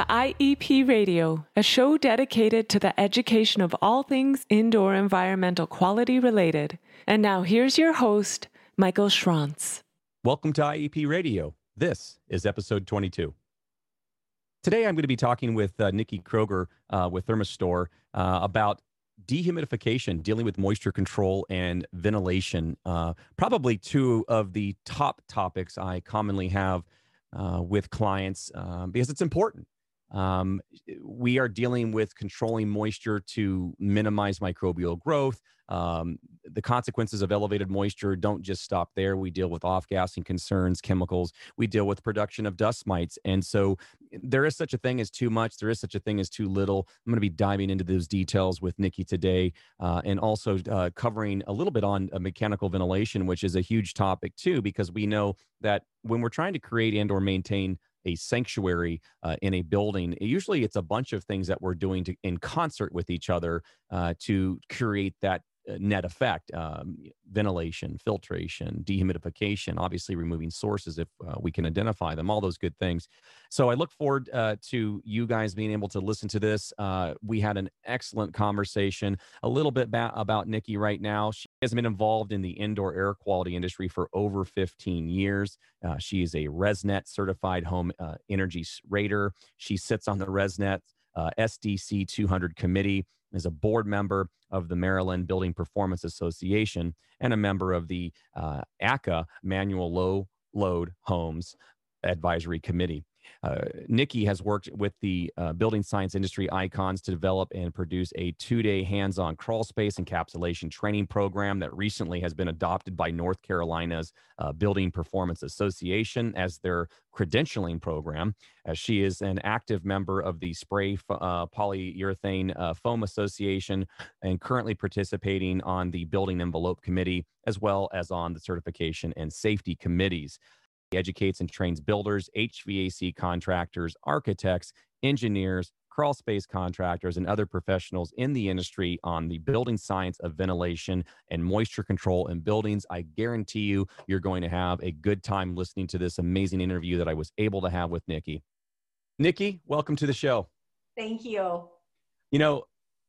to IEP Radio, a show dedicated to the education of all things indoor environmental quality related. And now here's your host, Michael Schrantz. Welcome to IEP Radio. This is episode 22. Today I'm going to be talking with uh, Nikki Krueger uh, with Therma-Stor uh, about dehumidification, dealing with moisture control and ventilation. Uh, probably two of the top topics I commonly have uh, with clients um, because it's important. Um, we are dealing with controlling moisture to minimize microbial growth. Um, the consequences of elevated moisture don't just stop there. We deal with off gassing concerns, chemicals. We deal with production of dust mites. And so there is such a thing as too much. There is such a thing as too little. I'm going to be diving into those details with Nikki today uh, and also uh, covering a little bit on uh, mechanical ventilation, which is a huge topic too, because we know that when we're trying to create and or maintain a sanctuary uh, in a building usually it's a bunch of things that we're doing to, in concert with each other uh, to create that net effect um, ventilation filtration dehumidification obviously removing sources if uh, we can identify them all those good things. So i look forward uh, to you guys being able to listen to this. Uh, we had an excellent conversation. A little bit ba- about nikki right now. She has been involved in the indoor air quality industry for over 15 years. Uh, she is a resnet certified home uh, energy rater. She sits on the resnet sdc 200 committee is a board member of the Maryland Building Performance Association and a member of the uh, ACCA Manual Low Load Homes Advisory Committee. Uh, Nikki has worked with the uh, building science industry icons to develop and produce a two day hands on crawl space encapsulation training program that recently has been adopted by North Carolina's uh, Building Performance Association as their credentialing program. As she is an active member of the Spray uh, Polyurethane uh, Foam Association and currently participating on the Building Envelope Committee as well as on the certification and safety committees educates and trains builders, HVAC contractors, architects, engineers, crawl space contractors, and other professionals in the industry on the building science of ventilation and moisture control in buildings. I guarantee you, you're going to have a good time listening to this amazing interview that I was able to have with Nikki. Nikki, welcome to the show. Thank you. You know,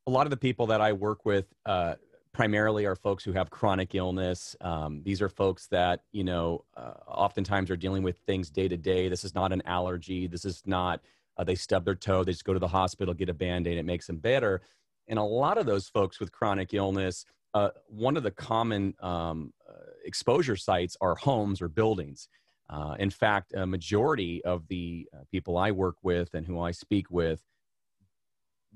a lot of the people that I work with, uh, primarily are folks who have chronic illness. Um, these are folks that, you know, uh, oftentimes are dealing with things day to day. This is not an allergy. This is not, uh, they stub their toe, they just go to the hospital, get a band aid, it makes them better. And a lot of those folks with chronic illness, uh, one of the common um, uh, exposure sites are homes or buildings. Uh, in fact, a majority of the uh, people I work with and who I speak with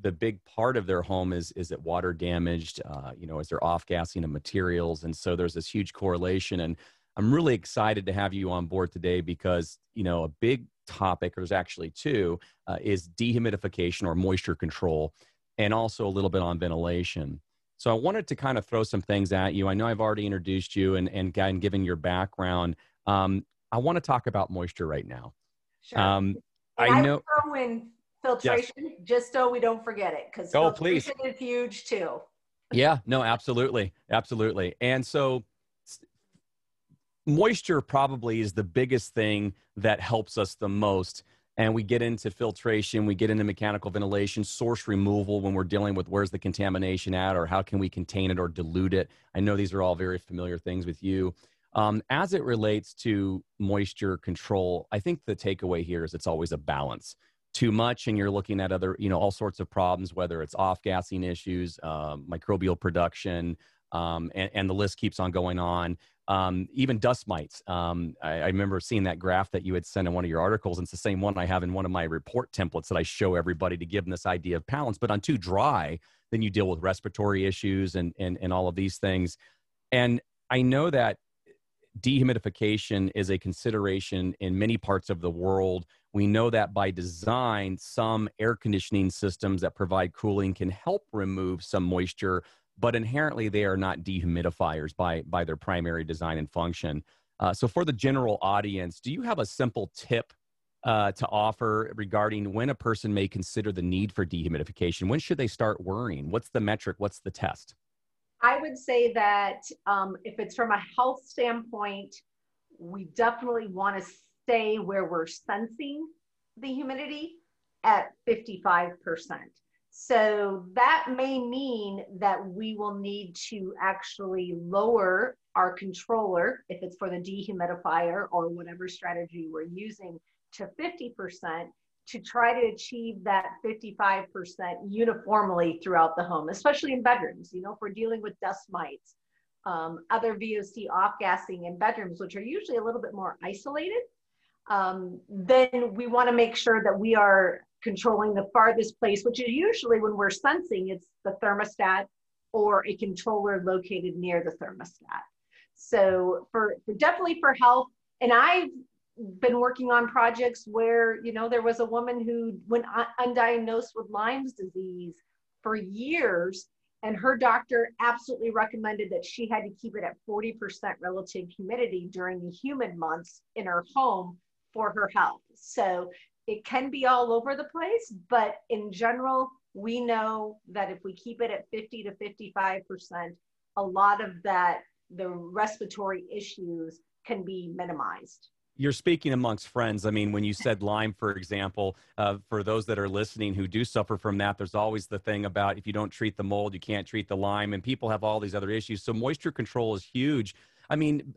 the big part of their home is is it water damaged uh, you know is there off gassing of materials? And so there's this huge correlation and i'm really excited to have you on board today because you know a big topic there's actually two uh, is dehumidification or moisture control and also a little bit on ventilation. So i wanted to kind of throw some things at you. I know i've already introduced you and and, and given your background. Um, i want to talk about moisture right now. Sure. um, I, know throw in filtration yes. just so we don't forget it because oh, please. is huge too. yeah, no, absolutely. Absolutely. And so moisture probably is the biggest thing that helps us the most. And we get into filtration, we get into mechanical ventilation, source removal when we're dealing with where's the contamination at or how can we contain it or dilute it. I know these are all very familiar things with you. Um, as it relates to moisture control, I think the takeaway here is it's always a balance too much and you're looking at other you know all sorts of problems whether it's off gassing issues um, microbial production um, and, and, the list keeps on going on. Um, even dust mites um, I, I, remember seeing that graph that you had sent in one of your articles and it's the same one i have in one of my report templates that i show everybody to give them this idea of balance but on too dry then you deal with respiratory issues and, and, and all of these things. And i know that dehumidification is a consideration in many parts of the world we know that by design, some air conditioning systems that provide cooling can help remove some moisture, but inherently they are not dehumidifiers by, by their primary design and function. Uh, so, for the general audience, do you have a simple tip uh, to offer regarding when a person may consider the need for dehumidification? When should they start worrying? What's the metric? What's the test? I would say that um, if it's from a health standpoint, we definitely want to stay where we're sensing the humidity at 55%. So that may mean that we will need to actually lower our controller, if it's for the dehumidifier or whatever strategy we're using, to 50% to try to achieve that 55% uniformly throughout the home, especially in bedrooms. You know, if we're dealing with dust mites, um, other VOC off gassing in bedrooms, which are usually a little bit more isolated, um, then we want to make sure that we are controlling the farthest place, which is usually when we're sensing it's the thermostat or a controller located near the thermostat. So for, for definitely for health, and I've been working on projects where you know there was a woman who went undiagnosed with Lyme's disease for years, and her doctor absolutely recommended that she had to keep it at 40% relative humidity during the humid months in her home for her health. So it can be all over the place, but in general, we know that if we keep it at 50 to 55%, a lot of that, the respiratory issues can be minimized you're speaking amongst friends. I mean, when you said Lyme, for example, uh, for those that are listening who do suffer from that, there's always the thing about if you don't treat the mold, you can't treat the Lyme, and people have all these other issues. So moisture control is huge. I mean,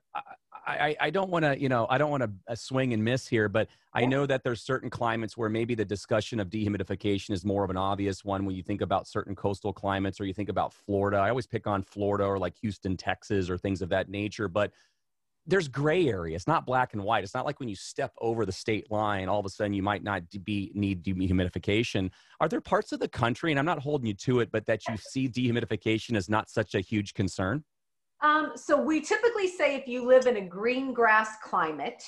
I, I don't want to, you know, I don't want to uh, swing and miss here, but I know that there's certain climates where maybe the discussion of dehumidification is more of an obvious one when you think about certain coastal climates or you think about Florida. I always pick on Florida or like Houston, Texas, or things of that nature. But there's gray area. It's not black and white. It's not like when you step over the state line, all of a sudden you might not be need dehumidification. Are there parts of the country, and I'm not holding you to it, but that you see dehumidification as not such a huge concern? Um, so we typically say if you live in a green grass climate,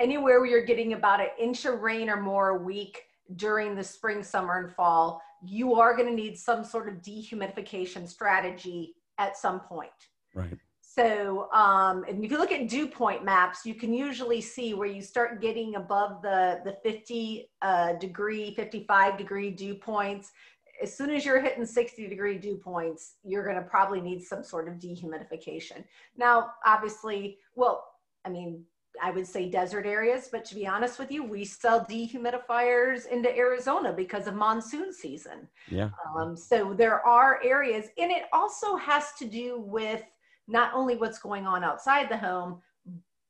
anywhere where you're getting about an inch of rain or more a week during the spring, summer, and fall, you are going to need some sort of dehumidification strategy at some point. Right. So, um, and if you look at dew point maps, you can usually see where you start getting above the, the 50 uh, degree, 55 degree dew points as soon as you're hitting 60 degree dew points, you're going to probably need some sort of dehumidification. Now, obviously, well, I mean, I would say desert areas, but to be honest with you, we sell dehumidifiers into Arizona because of monsoon season. Yeah. Um, so there are areas, and it also has to do with not only what's going on outside the home,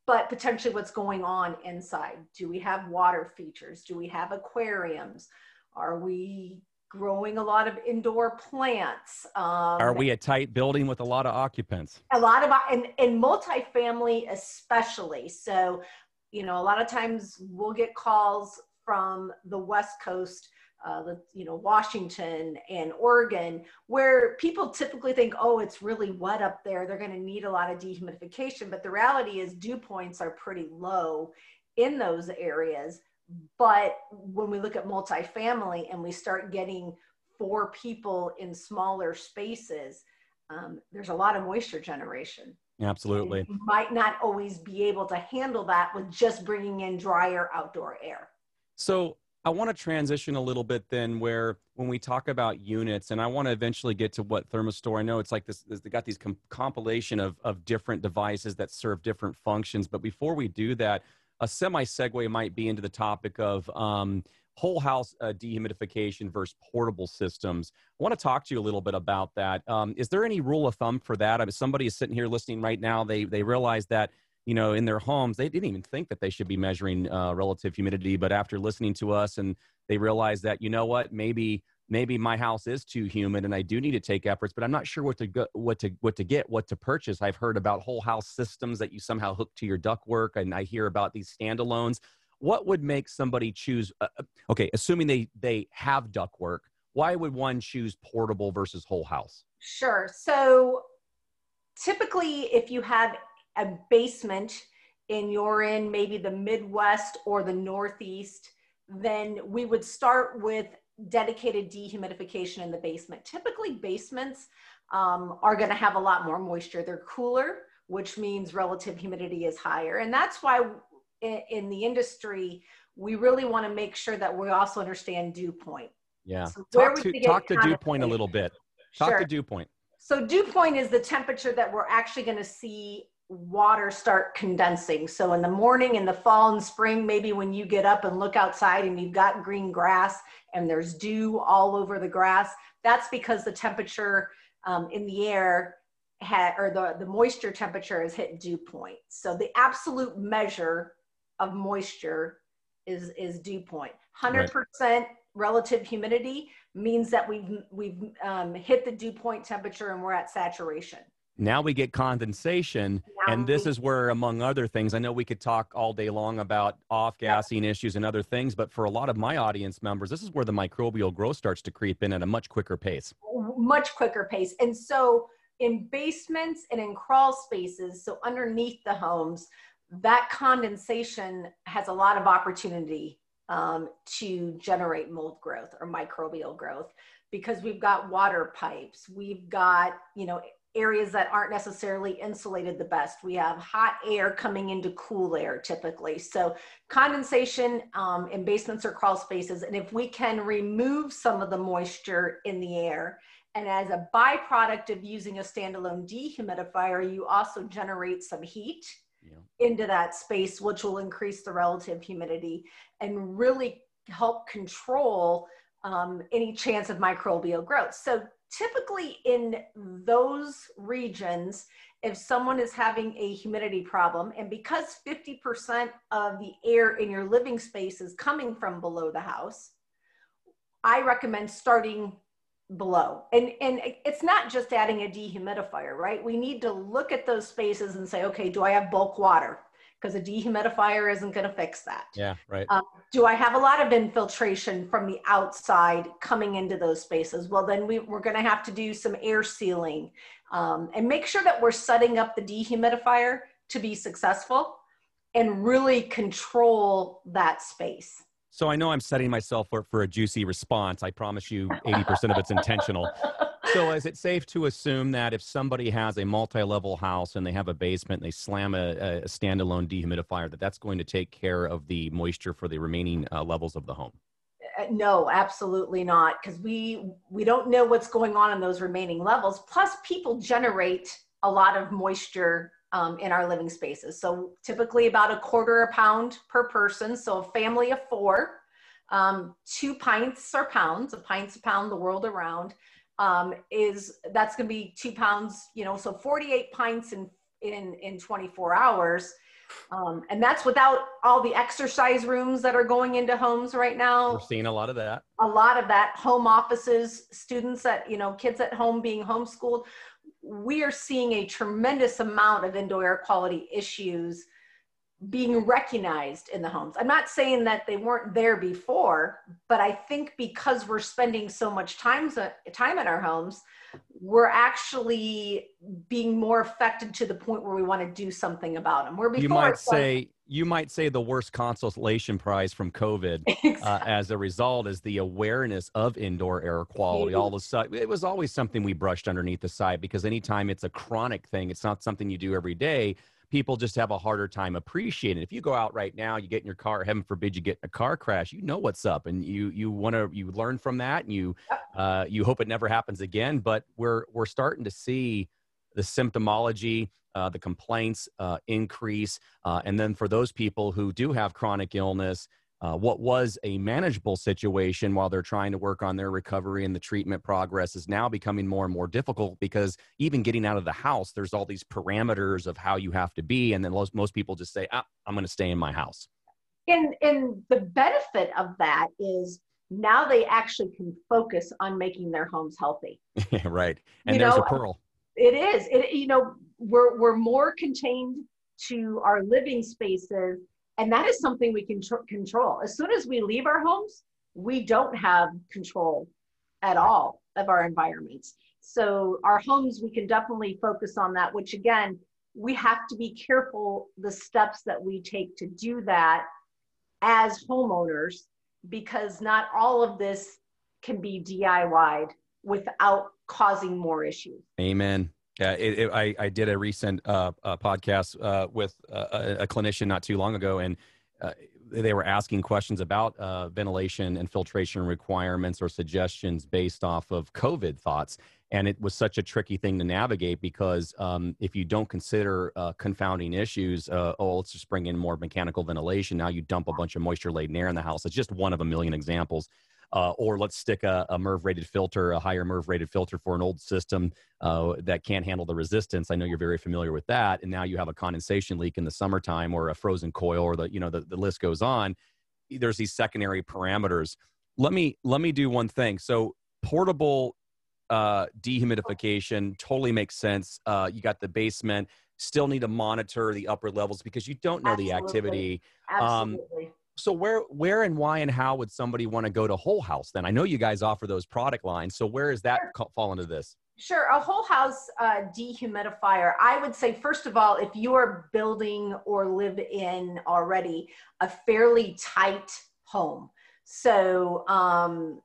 but potentially what's going on inside. Do we have water features? Do we have aquariums? Are we growing a lot of indoor plants. Um, Are we a tight building with a lot of occupants? A lot of, and in multifamily especially. So, you know, a lot of times we'll get calls from the West Coast, uh, the, you know, Washington and Oregon, where people typically think, oh, it's really wet up there. They're going to need a lot of dehumidification. But the reality is, dew points are pretty low in those areas. But when we look at multifamily and we start getting four people in smaller spaces, um, there's a lot of moisture generation. Absolutely. you might not always be able to handle that with just bringing in drier outdoor air. So I want to transition a little bit then where when we talk about units and I want to eventually get to what Therma-Stor, I know it's like this, they got these com- compilation of, of different devices that serve different functions. But before we do that, a semi segue might be into the topic of um, whole house uh, dehumidification versus portable systems. I want to talk to you a little bit about that. Um, is there any rule of thumb for that? I mean, somebody is sitting here listening right now. They they realize that you know in their homes they didn't even think that they should be measuring uh, relative humidity, but after listening to us and they realize that you know what maybe maybe my house is too humid and I do need to take efforts, but I'm not sure what to go, what to what to get, what to purchase. I've heard about whole house systems that you somehow hook to your ductwork, and I hear about these standalones. What would make somebody choose? Uh, uh okay, assuming they they have ductwork, why would one choose portable versus whole house? Sure. So typically, if you have a basement and you're in maybe the Midwest or the Northeast, then we would start with dedicated dehumidification in the basement. Typically, basements um, are going to have a lot more moisture. They're cooler, which means relative humidity is higher. And that's why in, in the industry, we really want to make sure that we also understand dew point. Yeah. So talk to, talk to dew point a little bit. Talk sure. to dew point. So dew point is the temperature that we're actually going to see water start condensing. So in the morning, in the fall and spring, maybe when you get up and look outside and you've got green grass and there's dew all over the grass, that's because the temperature um, in the air had, or the, the moisture temperature has hit dew point. So the absolute measure of moisture is, is dew point. 100% right. relative humidity means that we've, we've um, hit the dew point temperature and we're at saturation. Now we get condensation, now and this is where, among other things, I know we could talk all day long about off gassing issues and other things, but for a lot of my audience members, this is where the microbial growth starts to creep in at a much quicker pace. Much quicker pace. And so, in basements and in crawl spaces, so underneath the homes, that condensation has a lot of opportunity um, to generate mold growth or microbial growth because we've got water pipes, we've got, you know, areas that aren't necessarily insulated the best. We have hot air coming into cool air typically. So condensation um, in basements or crawl spaces. And if we can remove some of the moisture in the air, and as a byproduct of using a standalone dehumidifier, you also generate some heat yeah. into that space, which will increase the relative humidity and really help control um, any chance of microbial growth. So typically in those regions, if someone is having a humidity problem, and because 50% of the air in your living space is coming from below the house, I recommend starting below. And, and it's not just adding a dehumidifier, right? We need to look at those spaces and say, okay, do I have bulk water? Because a dehumidifier isn't going to fix that. Yeah, right. Um, do I have a lot of infiltration from the outside coming into those spaces? Well, then we, we're going to have to do some air sealing um, and make sure that we're setting up the dehumidifier to be successful and really control that space. So I know I'm setting myself up for a juicy response. I promise you 80% of it's intentional. so is it safe to assume that if somebody has a multi-level house and they have a basement and they slam a, a standalone dehumidifier that that's going to take care of the moisture for the remaining uh, levels of the home? Uh, no absolutely not because we we don't know what's going on in those remaining levels. Plus people generate a lot of moisture um, in our living spaces. So typically about a quarter a pound per person so a family of four. Um, two pints or pounds a pint's a pound the world around um, is that's going to be two pounds, you know, so 48 pints in, in, in 24 hours. Um, and that's without all the exercise rooms that are going into homes right now. We're seeing a lot of that. A lot of that home offices, students that, you know, kids at home being homeschooled. We are seeing a tremendous amount of indoor air quality issues being recognized in the homes. I'm not saying that they weren't there before, but I think because we're spending so much time time in our homes, we're actually being more affected to the point where we want to do something about them. Where before you might say you might say the worst consolation prize from COVID exactly. uh, as a result is the awareness of indoor air quality. All of a sudden, it was always something we brushed underneath the side because anytime it's a chronic thing, it's not something you do every day people just have a harder time appreciating. If you go out right now, you get in your car, heaven forbid you get in a car crash, you know what's up, and you you want to you learn from that, and you uh, you hope it never happens again. But we're we're starting to see the symptomology, uh, the complaints uh, increase, uh, and then for those people who do have chronic illness uh, what was a manageable situation while they're trying to work on their recovery and the treatment progress is now becoming more and more difficult because even getting out of the house, there's all these parameters of how you have to be. And then most, most people just say, ah, I'm going to stay in my house. And, and the benefit of that is now they actually can focus on making their homes healthy. right. And you there's know, a pearl. It is. It, you know, we're, we're more contained to our living spaces and that is something we can tr- control. As soon as we leave our homes, we don't have control at all of our environments. So, our homes, we can definitely focus on that, which again, we have to be careful the steps that we take to do that as homeowners, because not all of this can be DIY'd without causing more issues. Amen. Yeah, it, it, I, I did a recent uh, uh, podcast uh, with a, a, clinician not too long ago, and uh, they were asking questions about uh, ventilation and filtration requirements or suggestions based off of COVID thoughts. And it was such a tricky thing to navigate because um, if you don't consider uh, confounding issues, oh, let's just bring in more mechanical ventilation. Now you dump a bunch of moisture laden air in the house. It's just one of a million examples uh, or let's stick a, a MERV rated filter, a higher MERV rated filter for an old system uh, that can't handle the resistance. I know you're very familiar with that. And now you have a condensation leak in the summertime or a frozen coil or the, you know, the, the list goes on. There's these secondary parameters. Let me, let me do one thing. So portable uh, dehumidification totally makes sense. Uh, you got the basement, still need to monitor the upper levels because you don't know Absolutely. the activity. Absolutely. Um, so where where and why and how would somebody want to go to whole house then i know you guys offer those product lines so where does that sure. fall into this sure a whole house uh, dehumidifier i would say first of all if you are building or live in already a fairly tight home so um,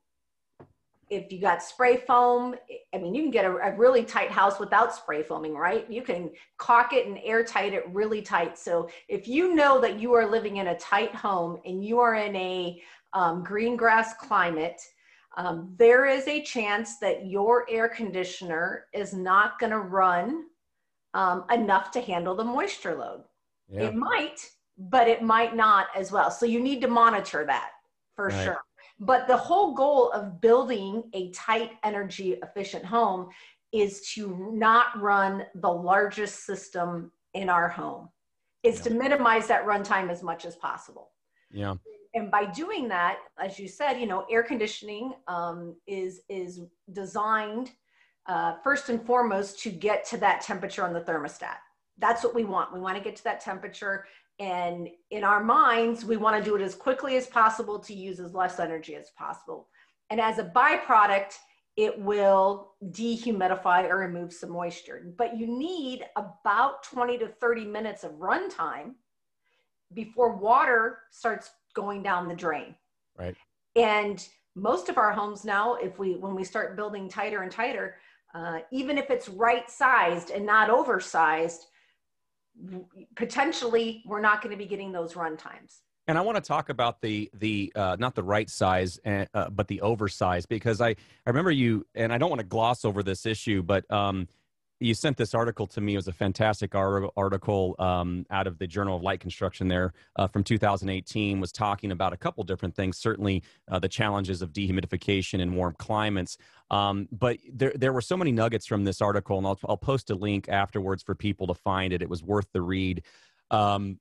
if you got spray foam, I mean, you can get a, a, really tight house without spray foaming, right? You can caulk it and airtight it really tight. So if you know that you are living in a tight home and you are in a um, green grass climate, um, there is a chance that your air conditioner is not going to run um, enough to handle the moisture load. Yeah. It might, but it might not as well. So you need to monitor that for right. sure. But the whole goal of building a tight energy efficient home is to not run the largest system in our home. Is yeah. to minimize that runtime as much as possible. Yeah. And by doing that, as you said, you know, air conditioning um, is is designed uh, first and foremost to get to that temperature on the thermostat. That's what we want. We want to get to that temperature and in our minds, we want to do it as quickly as possible to use as less energy as possible. And as a byproduct, it will dehumidify or remove some moisture. But you need about 20 to 30 minutes of runtime before water starts going down the drain. Right. And most of our homes now, if we when we start building tighter and tighter, uh, even if it's right sized and not oversized, potentially we're not going to be getting those run times. And I want to talk about the the uh, not the right size, uh, uh, but the oversized because I I remember you and I don't want to gloss over this issue, but um, you sent this article to me. It was a fantastic article um, out of the Journal of Light Construction there uh, from 2018. Was talking about a couple different things. Certainly, uh, the challenges of dehumidification in warm climates. Um, but there, there were so many nuggets from this article, and I'll, I'll post a link afterwards for people to find it. It was worth the read. Um,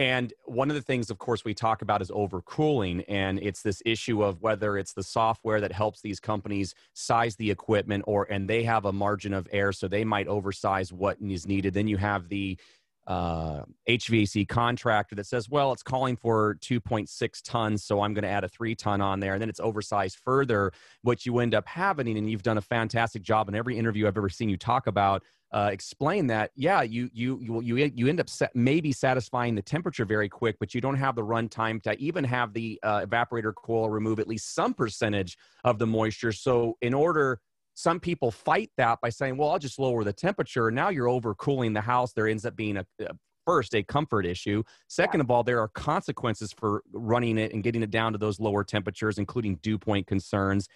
and one of the things, of course, we talk about is overcooling. And it's this issue of whether it's the software that helps these companies size the equipment or, and they have a margin of error. So they might oversize what is needed. Then you have the uh, HVAC contractor that says, well, it's calling for 2.6 tons. So I'm going to add a three ton on there. And then it's oversized further. What you end up having, and you've done a fantastic job in every interview I've ever seen you talk about uh, explain that yeah you you you you, you end up set, maybe satisfying the temperature very quick but you don't have the run time to even have the uh, evaporator coil remove at least some percentage of the moisture. So in order some people fight that by saying well i'll just lower the temperature. Now you're overcooling the house. There ends up being a, a first a comfort issue. Second of all there are consequences for running it and getting it down to those lower temperatures including dew point concerns.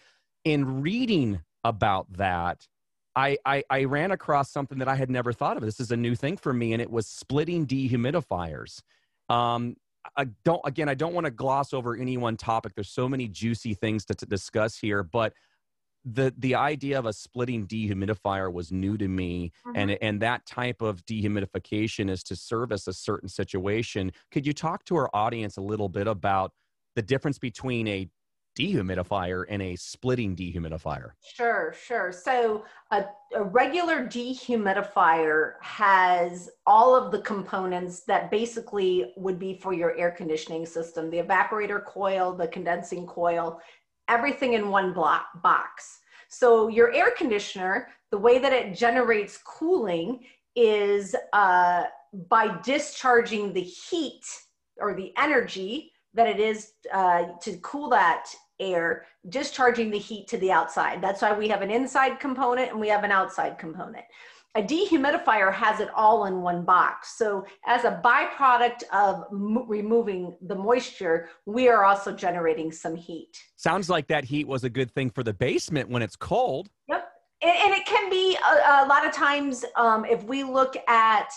In reading about that I, I, I ran across something that I had never thought of. This is a new thing for me, and it was splitting dehumidifiers. Um, I don't again. I don't want to gloss over any one topic. There's so many juicy things to, to discuss here, but the the idea of a splitting dehumidifier was new to me mm-hmm. and and that type of dehumidification is to service a certain situation could you talk to our audience a little bit about the difference between a dehumidifier and a splitting dehumidifier? Sure, sure. So a, a, regular dehumidifier has all of the components that basically would be for your air conditioning system, the evaporator coil, the condensing coil, everything in one block box. So your air conditioner, the way that it generates cooling is uh, by discharging the heat or the energy that it is uh, to cool that air discharging the heat to the outside. That's why we have an inside component and we have an outside component. a dehumidifier has it all in one box. So, as a byproduct of m- removing the moisture, we are also generating some heat. Sounds like that heat was a good thing for the basement when it's cold. Yep. And, and it can be a, a lot of times um, if we look at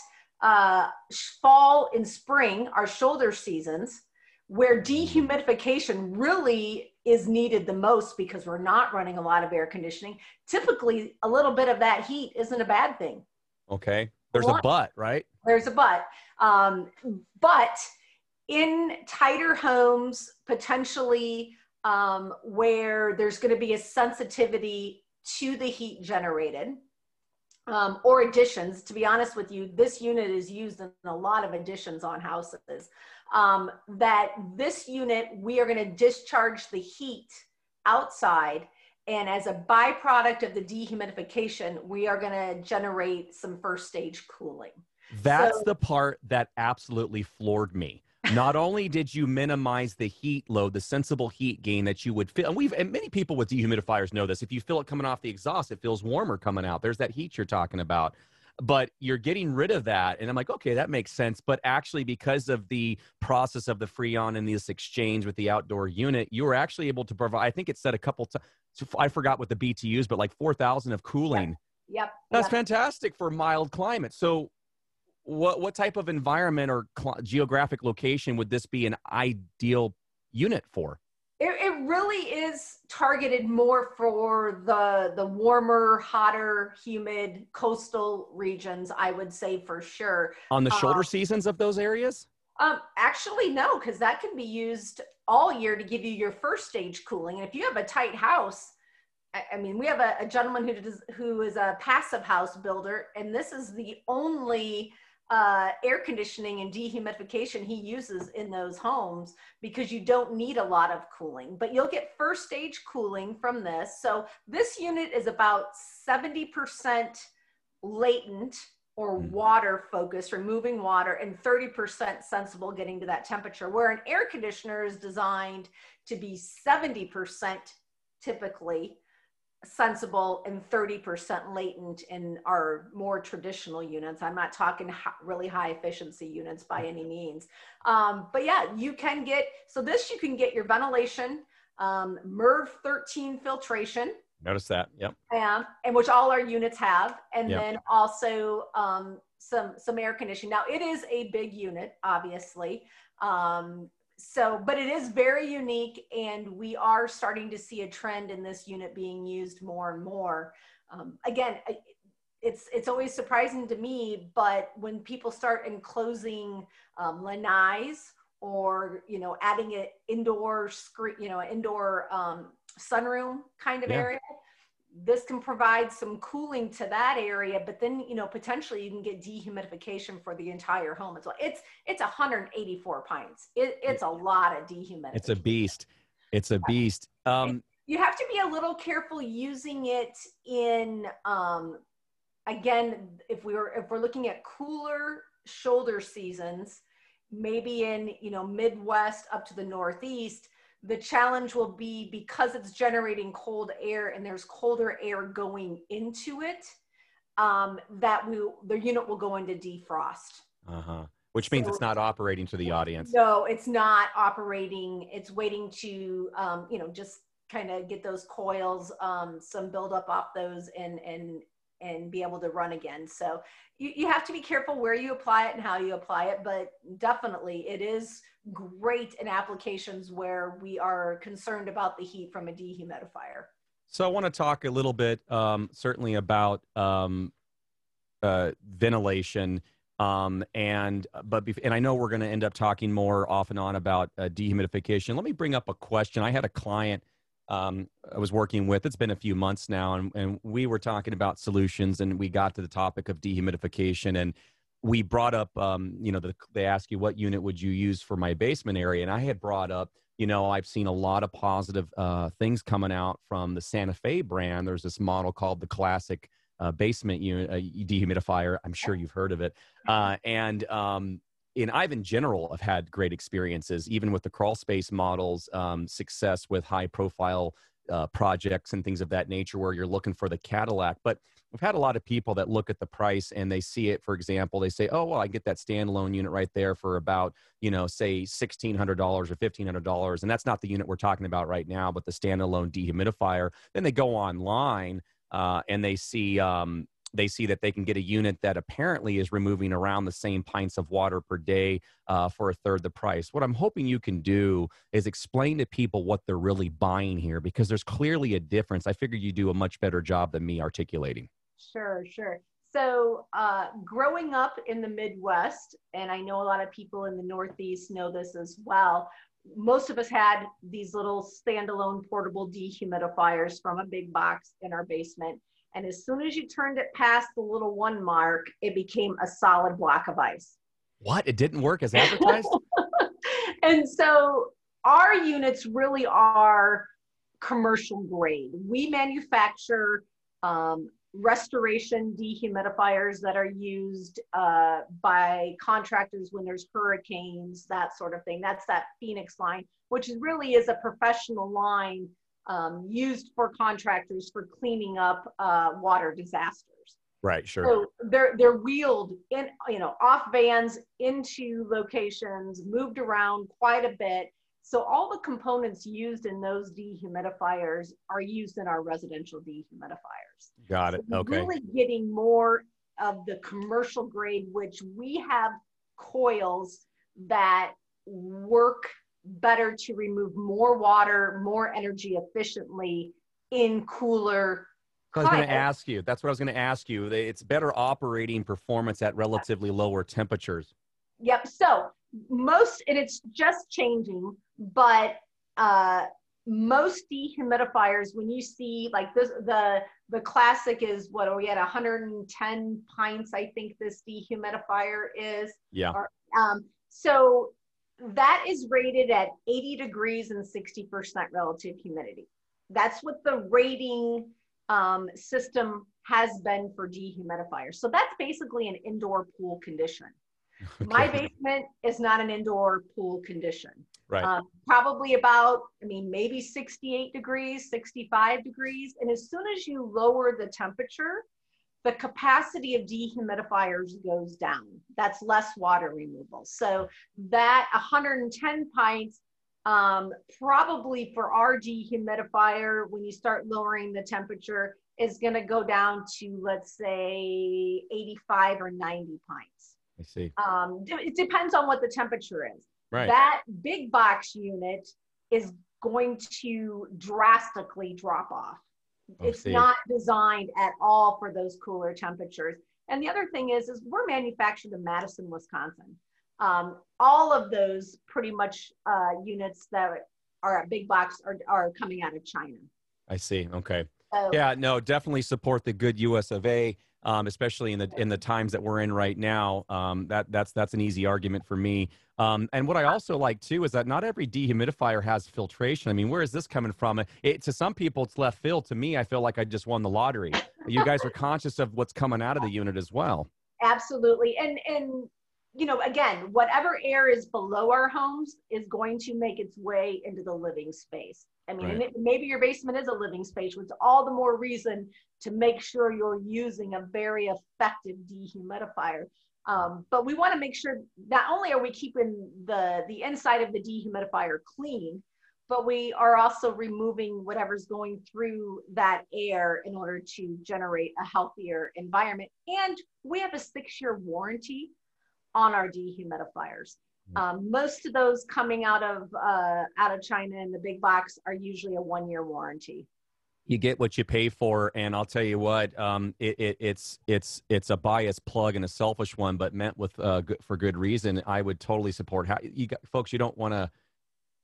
uh, fall and spring, our shoulder seasons, where dehumidification really is needed the most because we're not running a lot of air conditioning. Typically, a little bit of that heat isn't a bad thing. Okay. There's a but, right? There's a but. Um, but in tighter homes, potentially um, where there's going to be a sensitivity to the heat generated, um, or additions. To be honest with you, this unit is used in a lot of additions on houses. Um, that this unit, we are going to discharge the heat outside. And as a byproduct of the dehumidification, we are going to generate some first stage cooling. That's so, the part that absolutely floored me not only did you minimize the heat load, the sensible heat gain that you would feel, and we've and many people with dehumidifiers know this. If you feel it coming off the exhaust, it feels warmer coming out. There's that heat you're talking about. But you're getting rid of that. And I'm like, okay, that makes sense. But actually, because of the process of the Freon and this exchange with the outdoor unit, you were actually able to provide, I think it said a couple times, I forgot what the BTUs, but like 4,000 of cooling. Yep. yep. That's yep. fantastic for mild climate. So what what type of environment or cl- geographic location would this be an ideal unit for? It, it really is targeted more for the the warmer, hotter, humid coastal regions. I would say for sure. On the shoulder um, seasons of those areas. Um, actually, no, because that can be used all year to give you your first stage cooling. And if you have a tight house, I mean, we have a, a, gentleman who does who is a passive house builder, and this is the only uh, air conditioning and dehumidification he uses in those homes because you don't need a lot of cooling, but you'll get first stage cooling from this. So this unit is about 70% latent or hmm. water focused, removing water, and 30% sensible getting to that temperature, where an air conditioner is designed to be 70% typically sensible and 30% latent in our more traditional units. I'm not talking really high efficiency units by any means. Um, but yeah, you can get, so this you can get your ventilation, um, MERV 13 filtration. Notice that, yep. And, and which all our units have. And yep. then also um, some, some air conditioning. Now it is a big unit, obviously. Um, so but it is very unique and we are starting to see a trend in this unit being used more and more um, again it's it's always surprising to me but when people start enclosing um, lanais or you know adding an indoor screen you know indoor um, sunroom kind of yeah. area this can provide some cooling to that area but then you know potentially you can get dehumidification for the entire home as well. It's it's 184 pints. It, it's a lot of dehumidification it's a beast. It's a beast. Um you have to be a little careful using it in um again if we were if we're looking at cooler shoulder seasons maybe in you know midwest up to the northeast the challenge will be because it's generating cold air and there's colder air going into it, um, that we the unit will go into defrost. Uh huh. Which means so, it's not operating to the audience. No, it's not operating. It's waiting to, um, you know, just kind of get those coils, um, some buildup off those, and and and be able to run again. So you, you have to be careful where you apply it and how you apply it, but definitely it is great in applications where we are concerned about the heat from a dehumidifier. So I want to talk a little bit, um, certainly about um, uh, ventilation. Um, and but and I know we're going to end up talking more off and on about uh, dehumidification. Let me bring up a question. I had a client um, I was working with. It's been a few months now, and, and we were talking about solutions, and we got to the topic of dehumidification, and we brought up, um, you know, the, they ask you what unit would you use for my basement area, and I had brought up, you know, I've seen a lot of positive uh, things coming out from the Santa Fe brand. There's this model called the Classic uh, Basement Unit uh, Dehumidifier. I'm sure you've heard of it, uh, and um, and I've in general have had great experiences, even with the crawl space models, um, success with high profile uh, projects and things of that nature where you're looking for the Cadillac. But we've had a lot of people that look at the price and they see it. For example, they say, "Oh, well, I get that standalone unit right there for about you know, say sixteen hundred dollars or fifteen hundred dollars," and that's not the unit we're talking about right now, but the standalone dehumidifier. Then they go online uh, and they see um, they see that they can get a unit that apparently is removing around the same pints of water per day uh, for a third the price. What I'm hoping you can do is explain to people what they're really buying here because there's clearly a difference. I figure you do a much better job than me articulating. Sure, sure. So, uh, growing up in the Midwest, and I know a lot of people in the Northeast know this as well, most of us had these little standalone portable dehumidifiers from a big box in our basement. And as soon as you turned it past the little one mark, it became a solid block of ice. What? It didn't work as advertised? and so our units really are commercial grade. We manufacture um, restoration dehumidifiers that are used uh, by contractors when there's hurricanes, that sort of thing. That's that Phoenix line, which really is a professional line um, used for contractors for cleaning up uh, water disasters. Right, sure. So they're they're wheeled in, you know, off vans into locations, moved around quite a bit. So all the components used in those dehumidifiers are used in our residential dehumidifiers. Got it. So okay. Really getting more of the commercial grade, which we have coils that work better to remove more water, more energy efficiently in cooler. I was going to ask you. That's what I was going to ask you. It's better operating performance at relatively lower temperatures. Yep. So most, and it's just changing, but uh, most dehumidifiers, when you see like this, the the classic is what are we at 110 pints? I think this dehumidifier is. Yeah. Or, um, so that is rated at 80 degrees and 60% relative humidity. That's what the rating um, system has been for dehumidifiers. So that's basically an indoor pool condition. Okay. My basement is not an indoor pool condition. Right. Um, probably about, I mean, maybe 68 degrees, 65 degrees. And as soon as you lower the temperature, the capacity of dehumidifiers goes down. That's less water removal. So that 110 pints, um, probably for our dehumidifier, when you start lowering the temperature, is going to go down to let's say 85 or 90 pints. I see. Um, it depends on what the temperature is. Right. That big box unit is going to drastically drop off it's not designed at all for those cooler temperatures. And the other thing is, is we're manufactured in Madison, Wisconsin. Um, all of those pretty much uh, units that are at big box are, are coming out of China. I see. Okay. So, yeah, no, definitely support the good US of A um, especially in the in the times that we're in right now. Um, that that's that's an easy argument for me. Um, and what I also like too is that not every dehumidifier has filtration. I mean, where is this coming from? It, to some people, it's left field. To me, I feel like I just won the lottery. you guys are conscious of what's coming out of the unit as well. Absolutely, and and you know, again, whatever air is below our homes is going to make its way into the living space. I mean, right. maybe your basement is a living space, which is all the more reason to make sure you're using a very effective dehumidifier. Um, but we want to make sure not only are we keeping the, the inside of the dehumidifier clean, but we are also removing whatever's going through that air in order to generate a healthier environment. And we have a six year warranty on our dehumidifiers. Mm. Um, most of those coming out of uh, out of China in the big box are usually a one year warranty. You get what you pay for, and I'll tell you what, um, it, it, it's it's it's a biased plug and a selfish one, but meant with uh, good, for good reason. I would totally support. How you got, folks, you don't want to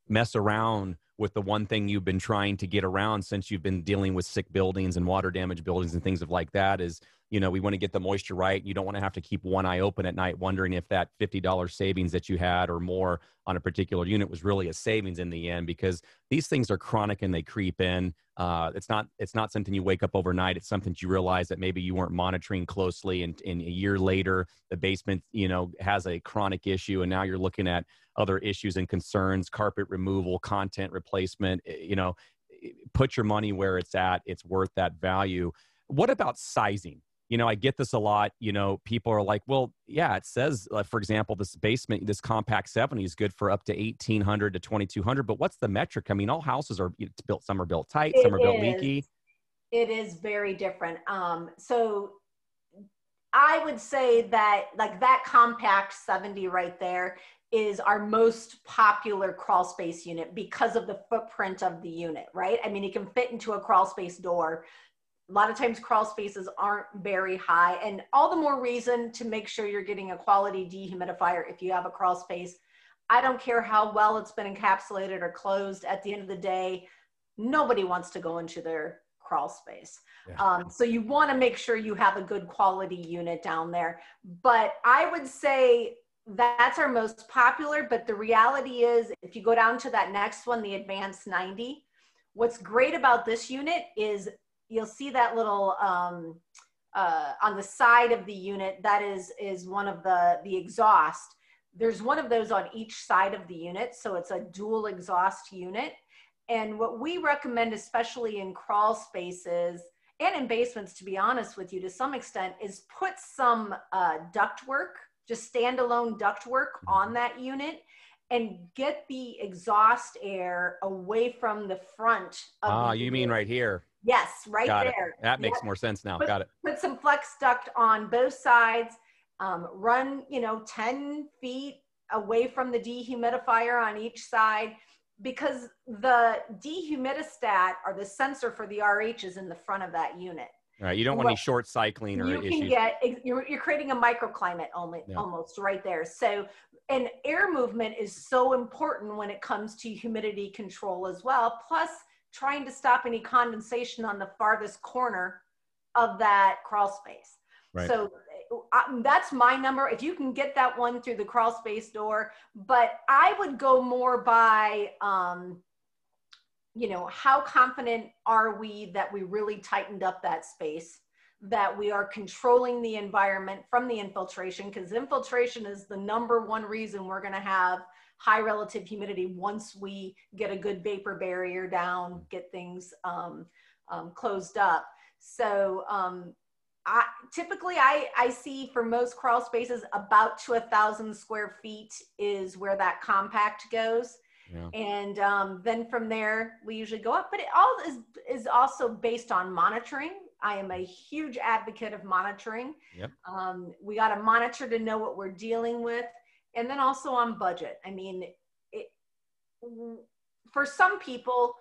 mess around with the one thing you've been trying to get around since you've been dealing with sick buildings and water damaged buildings and things of like that is you know we want to get the moisture right you don't want to have to keep one eye open at night wondering if that $50 savings that you had or more on a particular unit was really a savings in the end because these things are chronic and they creep in uh, it's not it's not something you wake up overnight it's something you realize that maybe you weren't monitoring closely and, and a year later the basement you know has a chronic issue and now you're looking at other issues and concerns carpet removal content replacement eh, you know put your money where it's at. It's worth that value. What about sizing? You know, I get this a lot. You know, people are like, well, yeah, it says, uh, for example, this basement, this compact 70 is good for up to 1800 to 2200. But what's the metric? I mean, all houses are built, some are built tight, it some are built is. leaky. It is very different. Um, so I would say that like that compact 70 right there is our most popular crawl space unit because of the footprint of the unit, right? I mean, it can fit into a crawl space door. A lot of times crawl spaces aren't very high and all the more reason to make sure you're getting a quality dehumidifier if you have a crawl space. I don't care how well it's been encapsulated or closed at the end of the day, nobody wants to go into their crawl space. Yeah. Um, so you want to make sure you have a good quality unit down there. But I would say that's our most popular. But the reality is, if you go down to that next one, the Advanced 90, what's great about this unit is you'll see that little um, uh, on the side of the unit that is is one of the the exhaust. There's one of those on each side of the unit, so it's a dual exhaust unit. And what we recommend, especially in crawl spaces and in basements, to be honest with you, to some extent, is put some uh, duct work, just standalone duct work on mm-hmm. that unit and get the exhaust air away from the front. ah, you mean right here? Yes, right Got there. It. That makes yep. more sense now. Put, Got it. Put some flex duct on both sides. Um, run, you know, 10 feet away from the dehumidifier on each side because the dehumidistat or the sensor for the RH is in the front of that unit. Right. You don't want any short cycling or you issues. can get you're, you're creating a microclimate almost, yeah. almost right there. So and air movement is so important when it comes to humidity control as well. Plus trying to stop any condensation on the farthest corner of that crawl space. Right. So that's my number. If you can get that one through the crawl space door, but I would go more by, um, you know, how confident are we that we really tightened up that space, that we are controlling the environment from the infiltration, because infiltration is the number one reason we're going to have high relative humidity once we get a good vapor barrier down, get things um, um, closed up. So um, I, typically I, I see for most crawl spaces about to a thousand square feet is where that compact goes. Yeah. And um, then from there we usually go up, but it all is, is also based on monitoring. I am a huge advocate of monitoring. Yep. Um, we got to monitor to know what we're dealing with. And then also on budget. I mean, it, for some people,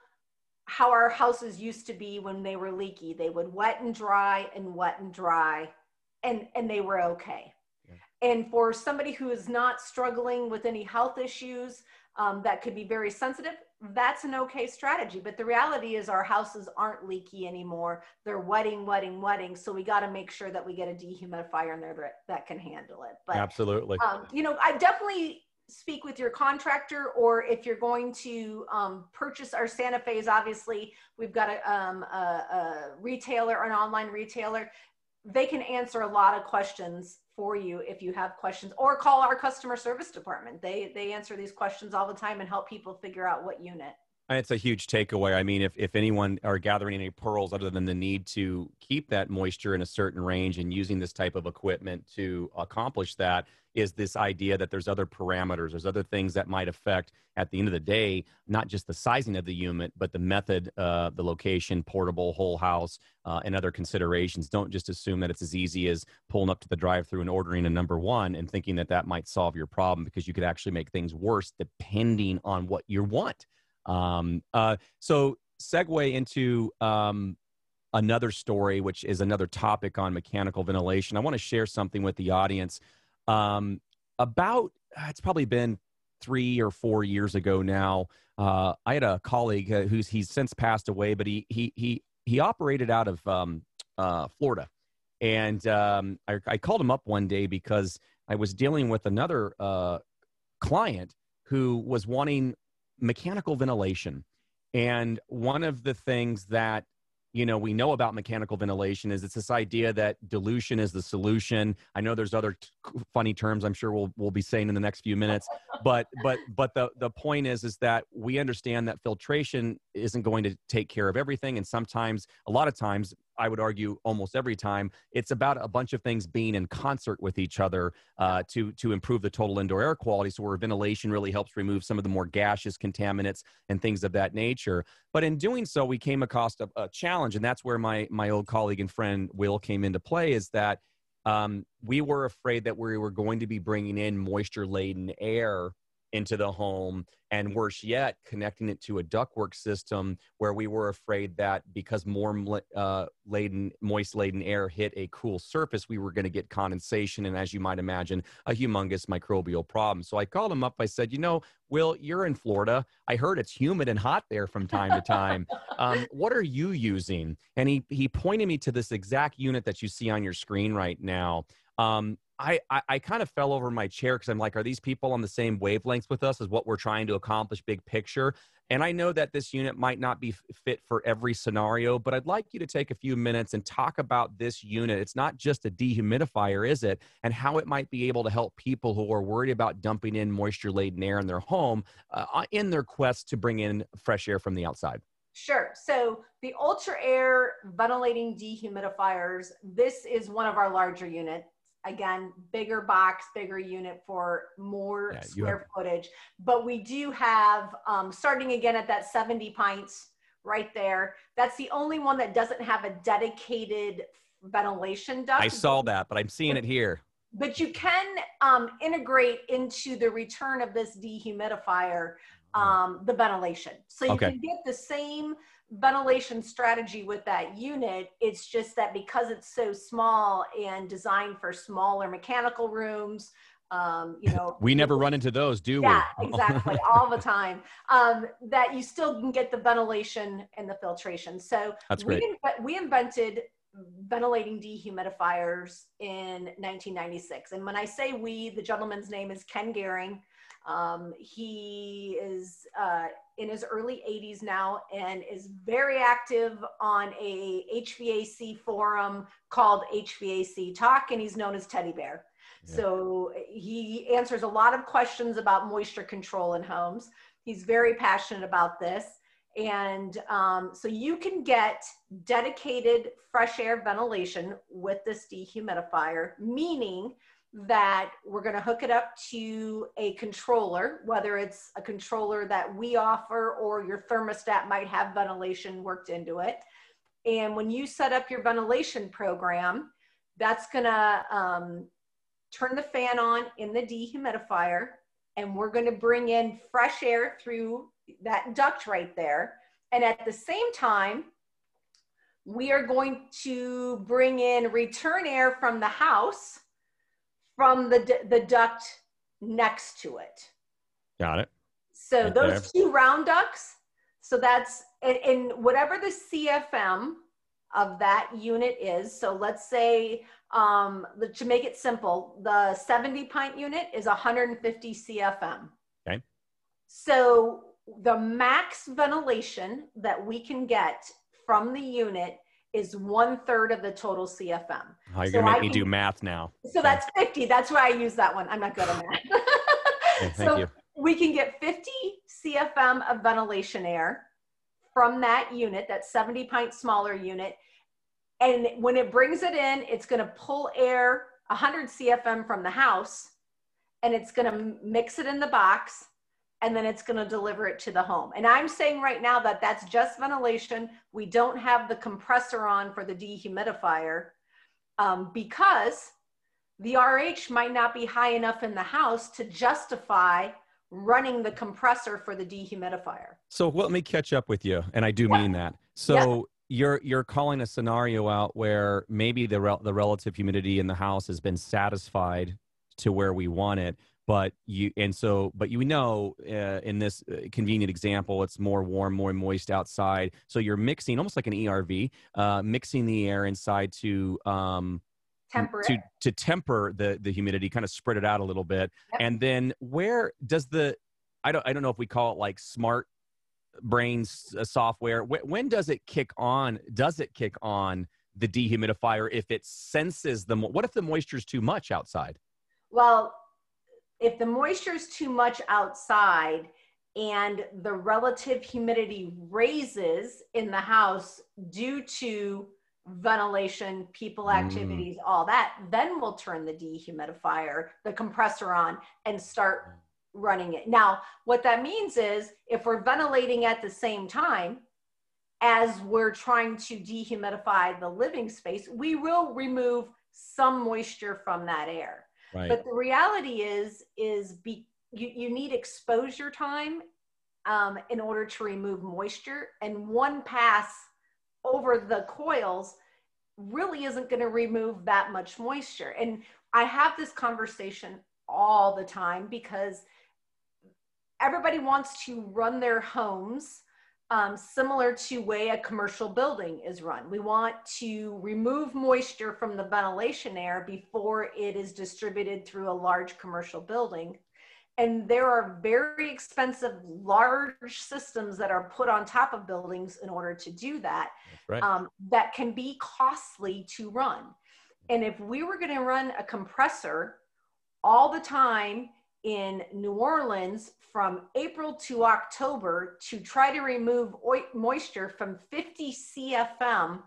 how our houses used to be when they were leaky. They would wet and dry and wet and dry, and and they were okay. Yeah. And for somebody who is not struggling with any health issues um, that could be very sensitive, that's an okay strategy. But the reality is, our houses aren't leaky anymore. They're wetting, wetting, wetting. So we got to make sure that we get a dehumidifier in there that, that can handle it. But absolutely, um, you know, I definitely speak with your contractor or if you're going to um, purchase our Santa Fe's, obviously we've got a, um, a, a retailer, an online retailer. They can answer a lot of questions for you if you have questions or call our customer service department. They, they answer these questions all the time and help people figure out what unit. It's a huge takeaway. I mean, if, if anyone are gathering any pearls other than the need to keep that moisture in a certain range and using this type of equipment to accomplish that, is this idea that there's other parameters, there's other things that might affect at the end of the day, not just the sizing of the unit, but the method, uh, the location, portable, whole house, uh, and other considerations. Don't just assume that it's as easy as pulling up to the drive through and ordering a number one and thinking that that might solve your problem because you could actually make things worse depending on what you want. Um, uh, so, segue into um, another story, which is another topic on mechanical ventilation. I want to share something with the audience. Um, about, it's probably been three or four years ago now. Uh, I had a colleague uh, who's he's since passed away, but he he he he operated out of um, uh, Florida, and um, I, I, called him up one day because I was dealing with another uh, client who was wanting mechanical ventilation. And one of the things that you know we know about mechanical ventilation is it's this idea that dilution is the solution i know there's other t- funny terms i'm sure we'll we'll be saying in the next few minutes but but but the the point is is that we understand that filtration isn't going to take care of everything and sometimes a lot of times I would argue almost every time it's about a bunch of things being in concert with each other uh, to to improve the total indoor air quality. So where ventilation really helps remove some of the more gaseous contaminants and things of that nature. But in doing so, we came across a, a challenge, and that's where my my old colleague and friend Will came into play. Is that um, we were afraid that we were going to be bringing in moisture laden air into the home and worse yet connecting it to a ductwork system where we were afraid that because more uh, laden moist laden air hit a cool surface we were going to get condensation and as you might imagine a humongous microbial problem. So i called him up. I said you know will you're in florida. I heard it's humid and hot there from time to time. Um, what are you using? And he, he pointed me to this exact unit that you see on your screen right now um, I, I, I kind of fell over my chair because I'm like, are these people on the same wavelengths with us as what we're trying to accomplish big picture? And I know that this unit might not be fit for every scenario, but I'd like you to take a few minutes and talk about this unit. It's not just a dehumidifier, is it? And how it might be able to help people who are worried about dumping in moisture laden air in their home uh, in their quest to bring in fresh air from the outside. Sure. So the Ultra-Aire ventilating dehumidifiers, this is one of our larger units again bigger box bigger unit for more yeah, square have- footage. But we do have um, starting again at that 70 pints right there. That's the only one that doesn't have a dedicated ventilation duct. I saw that but i'm seeing it here. But you can um, integrate into the return of this dehumidifier mm-hmm. um, the ventilation. So you okay. can get the same ventilation strategy with that unit. It's just that because it's so small and designed for smaller mechanical rooms, um, you know, we never run into those, do yeah, we? Yeah, exactly, all the time. Um, that you still can get the ventilation and the filtration. So that's great. We, we invented ventilating dehumidifiers in 1996. And when I say we, the gentleman's name is Ken Gehring. Um, he is uh, in his early 80s now and is very active on a HVAC forum called HVAC Talk, and he's known as Teddy Bear. Yeah. So he answers a lot of questions about moisture control in homes. He's very passionate about this. And um, so you can get dedicated fresh air ventilation with this dehumidifier, meaning that we're going to hook it up to a controller, whether it's a controller that we offer or your thermostat might have ventilation worked into it. And when you set up your ventilation program, that's going to um, turn the fan on in the dehumidifier, and we're going to bring in fresh air through that duct right there. And at the same time, we are going to bring in return air from the house from the, the duct next to it. Got it. So right those there. two round ducts, so that's, in whatever the CFM of that unit is, so let's say, um, to make it simple, the 70 pint unit is 150 CFM. Okay. So the max ventilation that we can get from the unit is one third of the total CFM. Oh, you're so gonna make me do math now. So that's 50. That's why I use that one. I'm not good at math. okay, thank so you. we can get 50 CFM of ventilation air from that unit, that 70 pint smaller unit. And when it brings it in, it's gonna pull air 100 CFM from the house and it's gonna mix it in the box and then it's going to deliver it to the home. And I'm saying right now that that's just ventilation. We don't have the compressor on for the dehumidifier um, because the RH might not be high enough in the house to justify running the compressor for the dehumidifier. So let me catch up with you, and I do yeah. mean that. So yeah. you're you're calling a scenario out where maybe the rel- the relative humidity in the house has been satisfied to where we want it, but you and so but you know uh, in this uh, convenient example it's more warm more moist outside so you're mixing almost like an erv uh, mixing the air inside to um, temper to, to temper the the humidity kind of spread it out a little bit yep. and then where does the i don't i don't know if we call it like smart brains uh, software. Wh- when does it kick on? Does it kick on the dehumidifier if it senses the? Mo- what if the moisture is too much outside? Well, if the moisture is too much outside and the relative humidity raises in the house due to ventilation, people Mm. activities, all that, then we'll turn the dehumidifier, the compressor on and start running it. Now, what that means is if we're ventilating at the same time as we're trying to dehumidify the living space, we will remove some moisture from that air. Right. But the reality is, is be, you, you need exposure time um, in order to remove moisture. And one pass over the coils really isn't going to remove that much moisture. And I have this conversation all the time because everybody wants to run their homes um, similar to way a commercial building is run. We want to remove moisture from the ventilation air before it is distributed through a large commercial building. And there are very expensive, large systems that are put on top of buildings in order to do that, right. um, that can be costly to run. And if we were going to run a compressor all the time in New Orleans from April to October to try to remove moisture from 50 CFM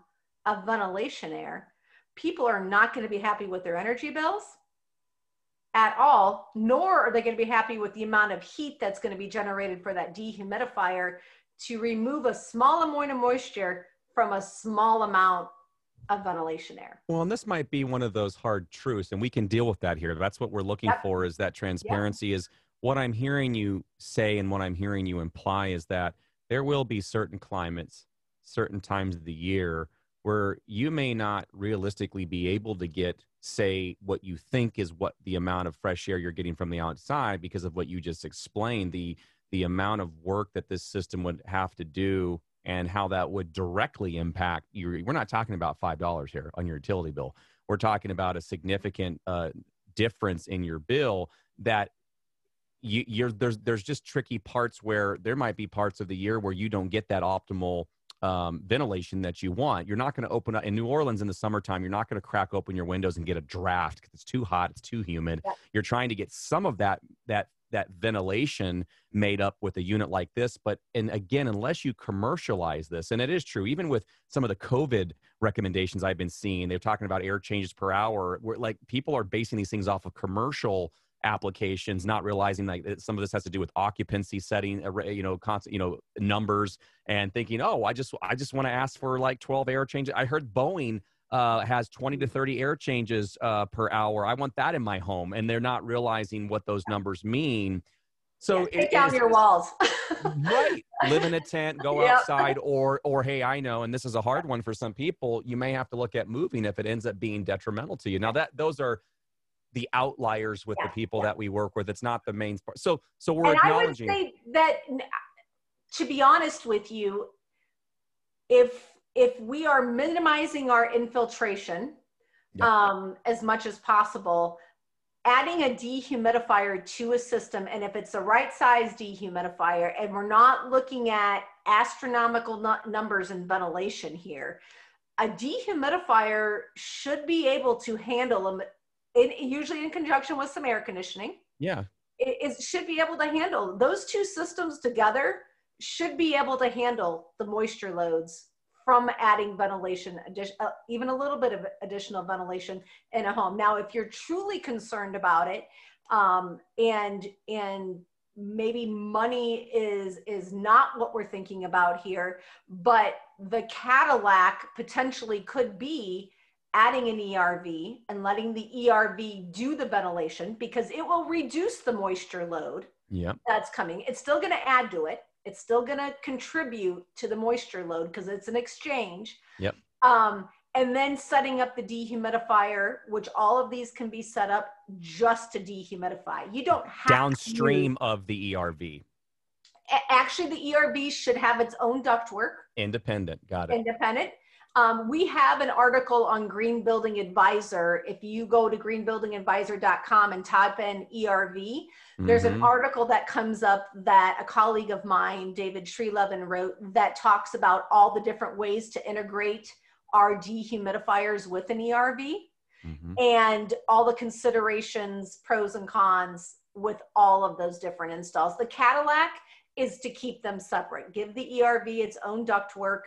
of ventilation air, people are not going to be happy with their energy bills at all, nor are they going to be happy with the amount of heat that's going to be generated for that dehumidifier to remove a small amount of moisture from a small amount of ventilation air. Well, and this might be one of those hard truths, and we can deal with that here. That's what we're looking Yep. for is that transparency is what I'm hearing you say and what I'm hearing you imply is that there will be certain climates, certain times of the year where you may not realistically be able to get, say, what you think is what the amount of fresh air you're getting from the outside because of what you just explained, the the amount of work that this system would have to do and how that would directly impact your we're not talking about five dollars here on your utility bill we're talking about a significant uh, difference in your bill that you, you're there's there's just tricky parts where there might be parts of the year where you don't get that optimal um, ventilation that you want. You're not going to open up in New Orleans in the summertime. You're not going to crack open your windows and get a draft because it's too hot. It's too humid. Yeah. You're trying to get some of that that that ventilation made up with a unit like this. But and again, unless you commercialize this, and it is true, even with some of the COVID recommendations I've been seeing, they're talking about air changes per hour. Where like people are basing these things off of commercial applications, not realizing like that some of this has to do with occupancy setting, uh, you know, constant, you know, numbers, and thinking, oh, I just I just want to ask for like 12 air changes. I heard Boeing uh, has 20 to 30 air changes uh, per hour. I want that in my home, and they're not realizing what those numbers mean. So Yeah, take down your walls. right live in a tent go Yep. outside or or hey i know and this is a hard one for some people you may have to look at moving if it ends up being detrimental to you now that those are the outliers with the people yeah. that we work with it's not the main part so so we're and I would acknowledging say that, to be honest with you, if if we are minimizing our infiltration Yep. um, as much as possible, adding a dehumidifier to a system, and if it's the right size dehumidifier, and we're not looking at astronomical nu- numbers in ventilation here, a dehumidifier should be able to handle them. In, usually in conjunction with some air conditioning yeah it, it should be able to handle those two systems together should be able to handle the moisture loads from adding ventilation uh, even a little bit of additional ventilation in a home now if you're truly concerned about it um, and and maybe money is is not what we're thinking about here but the cadillac potentially could be adding an ERV and letting the ERV do the ventilation because it will reduce the moisture load yeah that's coming. It's still going to add to it. It's still going to contribute to the moisture load because it's an exchange. Yep. Um, and then setting up the dehumidifier, which all of these can be set up just to dehumidify. You don't have downstream of the erv actually, the ERV should have its own ductwork independent got it independent. Um, we have an article on Green Building Advisor. If you go to greenbuildingadvisor.com and type in ERV, there's an Mhm. article that comes up that a colleague of mine, David Shrelevin, wrote that talks about all the different ways to integrate our dehumidifiers with an ERV Mhm. and all the considerations, pros and cons with all of those different installs. The Cadillac is to keep them separate, give the ERV its own ductwork,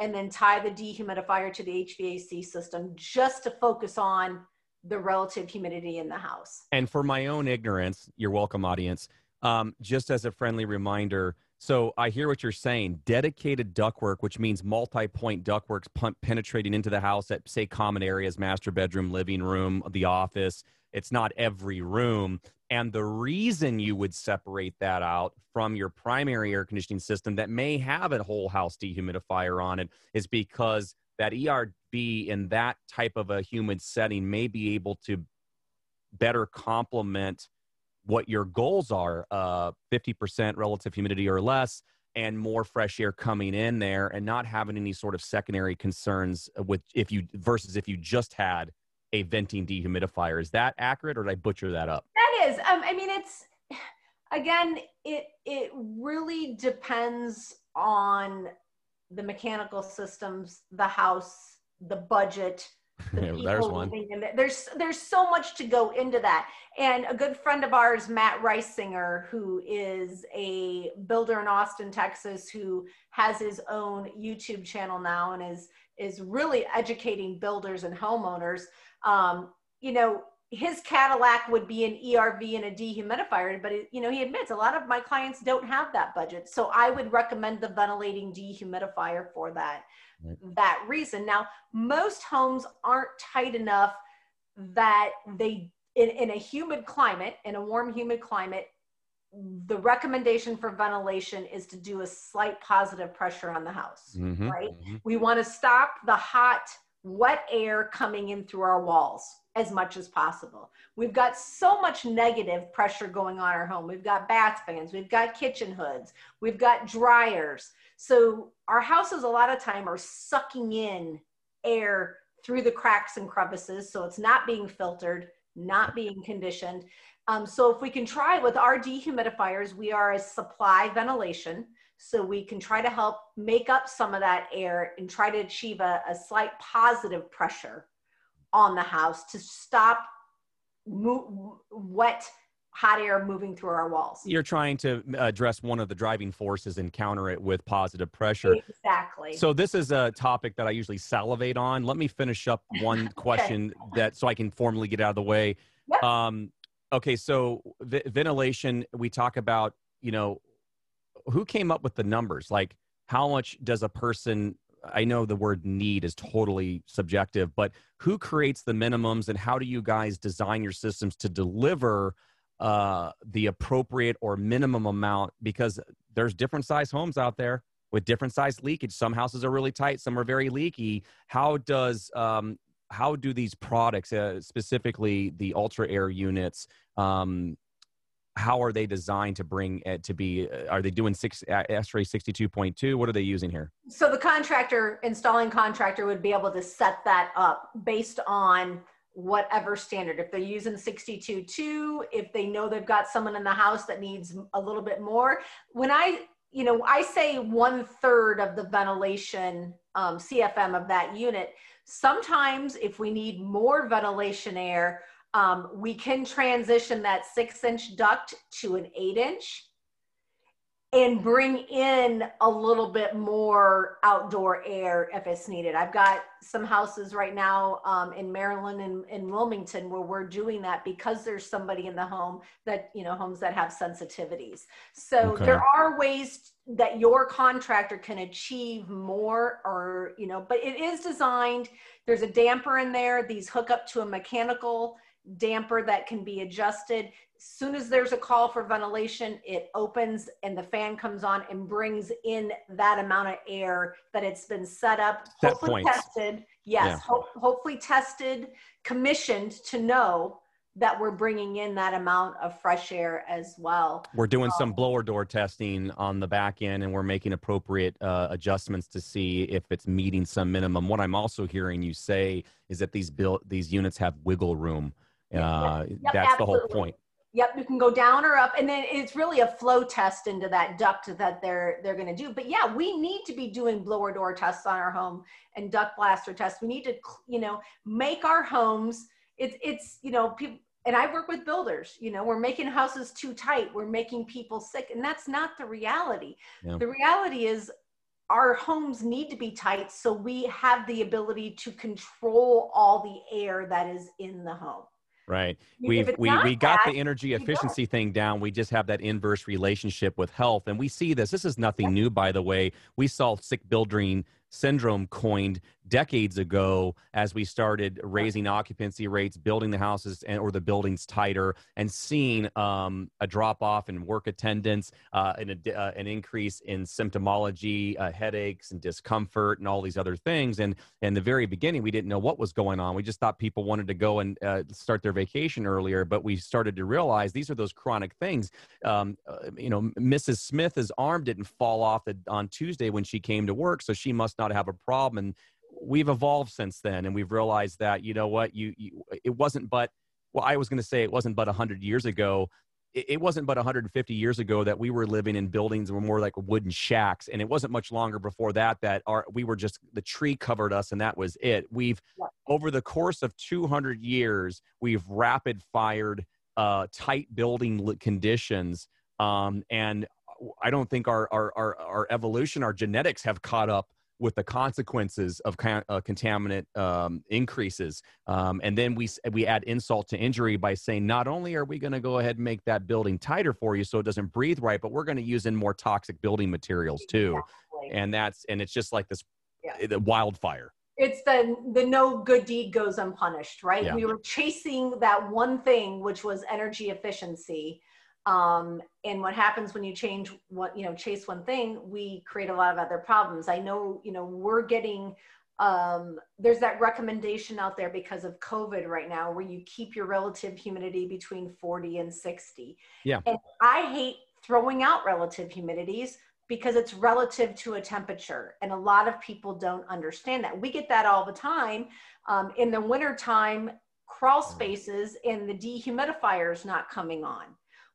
and then tie the dehumidifier to the HVAC system just to focus on the relative humidity in the house. And for my own ignorance, you're welcome, audience. Um, just as a friendly reminder, so I hear what you're saying. Dedicated ductwork, which means multi-point ductworks pun- penetrating into the house at say common areas, master bedroom, living room, the office. It's not every room. And the reason you would separate that out from your primary air conditioning system that may have a whole house dehumidifier on it is because that ERV in that type of a humid setting may be able to better complement what your goals are uh, 50% relative humidity or less and more fresh air coming in there and not having any sort of secondary concerns with if you versus if you just had a venting dehumidifier is that accurate or did i butcher that up That is, um, I mean, it's again, it it really depends on the mechanical systems, the house, the budget, the There's one. There's there's so much to go into that. And a good friend of ours, Matt Risinger, who is a builder in Austin, Texas, who has his own YouTube channel now and is is really educating builders and homeowners. Um, you know, his Cadillac would be an ERV and a dehumidifier, but it, you know, he admits a lot of my clients don't have that budget. So I would recommend the ventilating dehumidifier for that Right. that reason. Now, most homes aren't tight enough that they in, in a humid climate, in a warm humid climate, the recommendation for ventilation is to do a slight positive pressure on the house. Mhm, Right. mhm. We want to stop the hot, wet air coming in through our walls as much as possible. We've got so much negative pressure going on our home. We've got bath fans, we've got kitchen hoods, we've got dryers. So our houses a lot of time are sucking in air through the cracks and crevices. So it's not being filtered, not being conditioned. Um, so if we can try with our dehumidifiers, we are a supply ventilation. So we can try to help make up some of that air and try to achieve a, a slight positive pressure on the house to stop mo- wet, hot air moving through our walls. you're trying to address one of the driving forces and counter it with positive pressure Exactly. So this is a topic that I usually salivate on. Let me finish up one question that so I can formally get out of the way. Yep. Um, okay, so v- ventilation. We talk about you know who came up with the numbers. Like how much does a person? I know the word need is totally subjective, but who creates the minimums and how do you guys design your systems to deliver uh, the appropriate or minimum amount? Because there's different size homes out there with different size leakage. Some houses are really tight, some are very leaky. How does um, how do these products, uh, specifically the Ultra-Aire units, um, how are they designed to bring it to be? Uh, are they doing six uh, point two? What are they using here? so the contractor, installing contractor would be able to set that up based on whatever standard. If they're using 62.2, if they know they've got someone in the house that needs a little bit more. When I, you know, I say one third of the ventilation um, CFM of that unit. Sometimes if we need more ventilation air, um, we can transition that six inch duct to an eight inch and bring in a little bit more outdoor air if it's needed. I've got some houses right now um, in Maryland and in Wilmington where we're doing that because there's somebody in the home that, you know, homes that have sensitivities. So Okay. there are ways that your contractor can achieve more or, you know, but it is designed, there's a damper in there. These hook up to a mechanical damper that can be adjusted As soon as there's a call for ventilation, it opens and the fan comes on and brings in that amount of air that it's been set up, Set hopefully points. tested. Yes, Yeah. ho- hopefully tested, commissioned to know that we're bringing in that amount of fresh air as well. We're doing some um, blower door testing on the back end, and we're making appropriate uh, adjustments to see if it's meeting some minimum. What I'm also hearing you say is that these built these units have wiggle room. Uh, yep, that's absolutely. the whole point. Yep, you can go down or up, and then it's really a flow test into that duct that they're they're going to do. But yeah, we need to be doing blower door tests on our home and duct blaster tests. We need to, you know, make our homes. It's it's you know people, and I work with builders. You know, we're making houses too tight. We're making people sick, and that's not the reality. Yeah. The reality is our homes need to be tight so we have the ability to control all the air that is in the home. Right. We've we we got that, the energy efficiency thing down. We just have that inverse relationship with health. And we see this. This is nothing new, by the way. We saw sick building syndrome coined decades ago as we started raising occupancy rates, building the houses and, or the buildings tighter, and seeing um, a drop off in work attendance, uh, and a, uh, an increase in symptomology, uh, headaches and discomfort, and all these other things. And in the very beginning, we didn't know what was going on. We just thought people wanted to go and uh, start their vacation earlier, but we started to realize these are those chronic things. Um, uh, you know, Mrs. Smith's arm didn't fall off the, on Tuesday when she came to work, so she must not have a problem. And we've evolved since then and we've realized that you know what you, you it wasn't but well i was going to say it wasn't but 100 years ago it, it wasn't but 150 years ago that we were living in buildings that were more like wooden shacks and it wasn't much longer before that that our we were just the tree covered us and that was it we've yeah. over the course of 200 years we've rapid fired uh, tight building conditions um, and i don't think our, our our our evolution our genetics have caught up with the consequences of uh, contaminant um, increases. Um, and then we, we add insult to injury by saying, not only are we going to go ahead and make that building tighter for you so it doesn't breathe right, but we're going to use in more toxic building materials too. Exactly. And that's, and it's just like this yeah. the wildfire. It's the the no good deed goes unpunished, right? Yeah. We were chasing that one thing, which was energy efficiency, um, and what happens when you change what you know chase one thing we create a lot of other problems. I know you know we're getting um, there's that recommendation out there because of covid right now where you keep your relative humidity between 40 and 60 yeah. And i hate throwing out relative humidities because it's relative to a temperature and a lot of people don't understand that. We get that all the time um, in the wintertime crawl mm. spaces and the dehumidifiers not coming on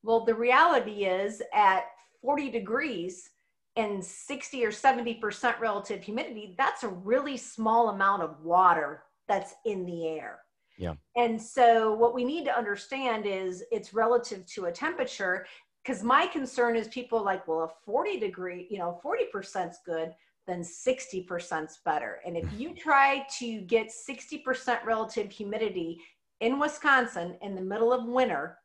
well, the reality is at 40 degrees and 60 or 70% relative humidity, that's a really small amount of water that's in the air. Yeah. And so what we need to understand is it's relative to a temperature because my concern is people like, well, a 40 degree, you know, 40% is good, then 60% is better. And if you try to get 60% relative humidity in Wisconsin in the middle of winter,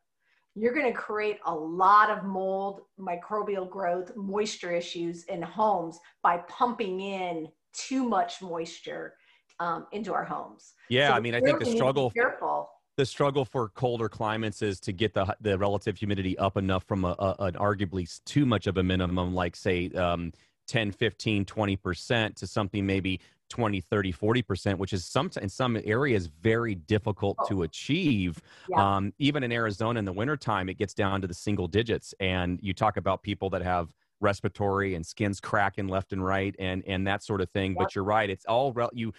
you're going to create a lot of mold, microbial growth, moisture issues in homes by pumping in too much moisture um, into our homes. Yeah, so I mean, I think the struggle. Careful. The struggle for colder climates is to get the the relative humidity up enough from a, a an arguably too much of a minimum, like say um, 10, 15, 20 percent, to something maybe 20 30 40% which is some in some areas very difficult oh. to achieve yeah. um, even in arizona in the wintertime it gets down to the single digits and you talk about people that have respiratory and skins cracking left and right and and that sort of thing yep. but you're right it's all you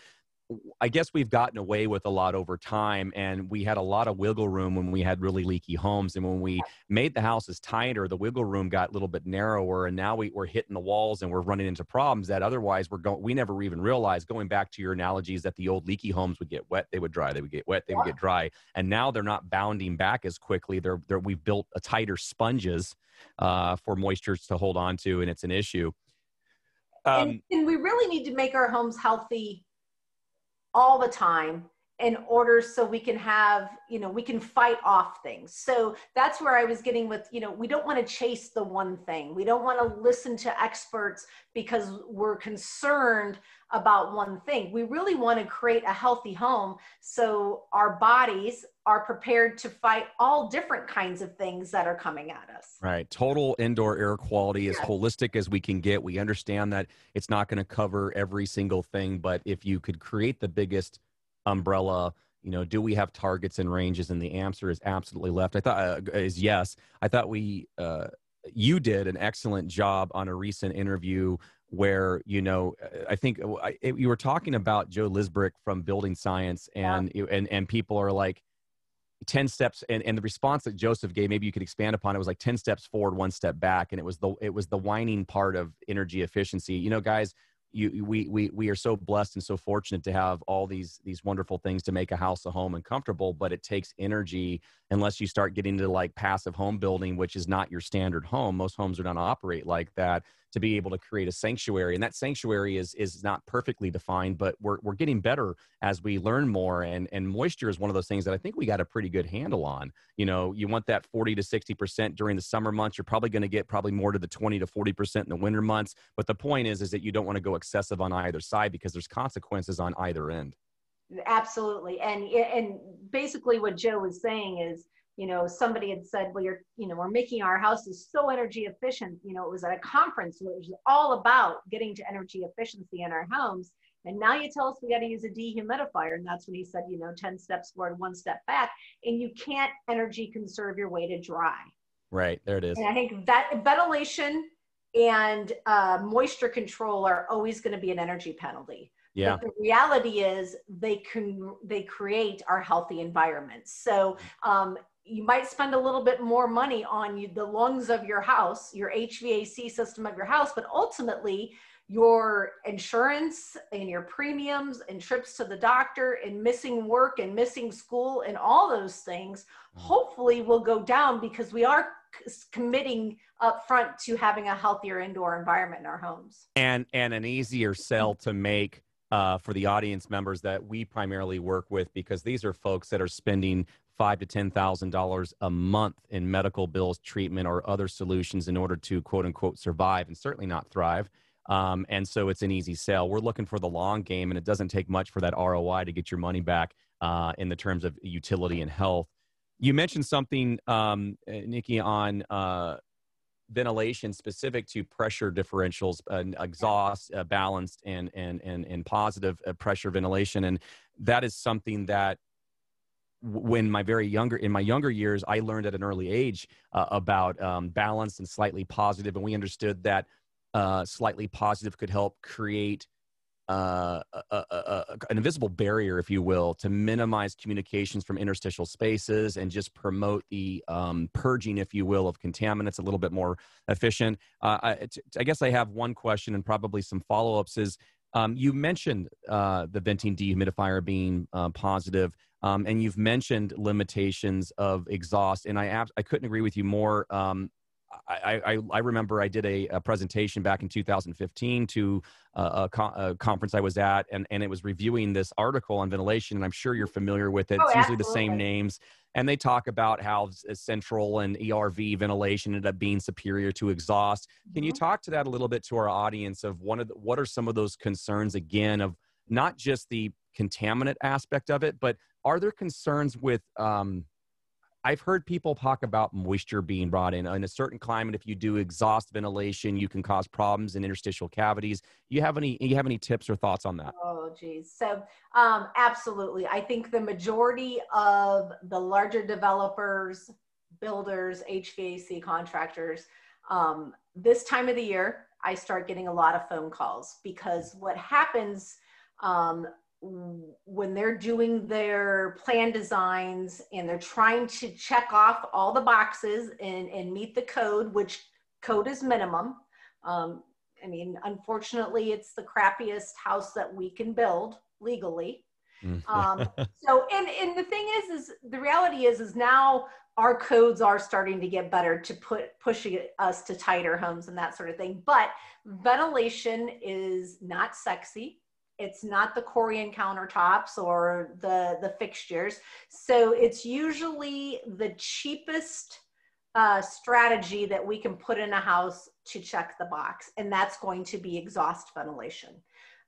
I guess we've gotten away with a lot over time, and we had a lot of wiggle room when we had really leaky homes. And when we made the houses tighter, the wiggle room got a little bit narrower, and now we, we're hitting the walls and we're running into problems that otherwise we're going. We never even realized. Going back to your analogies, that the old leaky homes would get wet, they would dry, they would get wet, they would get dry, and now they're not bounding back as quickly. They're, they're we've built a tighter sponges uh, for moistures to hold on to, and it's an issue. Um, and, and we really need to make our homes healthy all the time in order so we can have you know we can fight off things. So that's where i was getting with you know we don't want to chase the one thing. We don't want to listen to experts because we're concerned about one thing. We really want to create a healthy home so our bodies are prepared to fight all different kinds of things that are coming at us. Right. Total indoor air quality as holistic as we can get. We understand that it's not going to cover every single thing but if you could create the biggest umbrella you know, do we have targets and ranges? And the answer is absolutely left. I thought uh, is yes. I thought we uh, you did an excellent job on a recent interview where you know I think uh, I, you were talking about Joe Lstiburek from Building Science, and yeah. and and people are like. 10 steps and, and the response that joseph gave maybe you could expand upon it was like 10 steps forward one step back and it was the it was the whining part of energy efficiency you know guys you we we we are so blessed and so fortunate to have all these these wonderful things to make a house a home and comfortable but it takes energy unless you start getting to like passive home building which is not your standard home. Most homes are not operate like that to be able to create a sanctuary and that sanctuary is is not perfectly defined but we're, we're getting better as we learn more and and moisture is one of those things that i think we got a pretty good handle on. You know you want that 40 to 60 percent during the summer months you're probably going to get probably more to the 20 to 40 percent in the winter months but the point is is that you don't want to go excessive on either side because there's consequences on either end. Absolutely and and basically what joe was saying is you know somebody had said well you're you know we're making our houses so energy efficient you know it was at a conference where it was all about getting to energy efficiency in our homes and now you tell us we got to use a dehumidifier and that's when he said you know 10 steps forward one step back and you can't energy conserve your way to dry right there it is and i think that ventilation and uh, moisture control are always going to be an energy penalty yeah. But the reality is they can they create our healthy environments. So um, you might spend a little bit more money on you, the lungs of your house, your HVAC system of your house, but ultimately your insurance and your premiums and trips to the doctor and missing work and missing school and all those things mm. hopefully will go down because we are committing up front to having a healthier indoor environment in our homes and and an easier sell to make uh, for the audience members that we primarily work with because these are folks that are spending five to ten thousand dollars a month in medical bills, treatment, or other solutions in order to quote unquote survive and certainly not thrive. Um, and so it's an easy sell. We're looking for the long game, and it doesn't take much for that ROI to get your money back uh, in the terms of utility and health. You mentioned something, um, Nikki, on uh, ventilation specific to pressure differentials, uh, exhaust, balanced, and and and and positive uh, pressure ventilation, and that is something that when my very younger in my younger years i learned at an early age uh, about um, balanced and slightly positive and we understood that uh, slightly positive could help create uh, a, a, a, an invisible barrier, if you will, to minimize communications from interstitial spaces and just promote the um, purging, if you will, of contaminants a little bit more efficient. Uh, I, guess I have one question and probably some follow ups. Is um, you mentioned uh, the venting dehumidifier being uh, positive. Um, and you've mentioned limitations of exhaust, and I ab- I couldn't agree with you more. Um, I, I, I, remember I did a, a, presentation back in 2015 to a, a, co- a, conference I was at, and, and it was reviewing this article on ventilation. And I'm sure you're familiar with it. Oh, it's usually absolutely. the same names. And they talk about how central and ERV ventilation ended up being superior to exhaust. Can mm-hmm. you talk to that a little bit to our audience of one of the, what are some of those concerns again of not just the contaminant aspect of it, but are there concerns with um, I've heard people talk about moisture being brought in. In a certain climate, if you do exhaust ventilation, you can cause problems in interstitial cavities. You have any you have any tips or thoughts on that? Oh geez. So um, absolutely. I think the majority of the larger developers, builders, HVAC contractors, um, this time of the year, I start getting a lot of phone calls because what happens um, when they're doing their plan designs and they're trying to check off all the boxes and, and meet the code, which code is minimum. Um, I mean, unfortunately, it's the crappiest house that we can build legally. Mm. um, so, and, and the thing is, is the reality is, is now our codes are starting to get better to put pushing us to tighter homes and that sort of thing. But ventilation is not sexy it's not the Corian countertops or the, the fixtures. So it's usually the cheapest uh, strategy that we can put in a house to check the box, and that's going to be exhaust ventilation.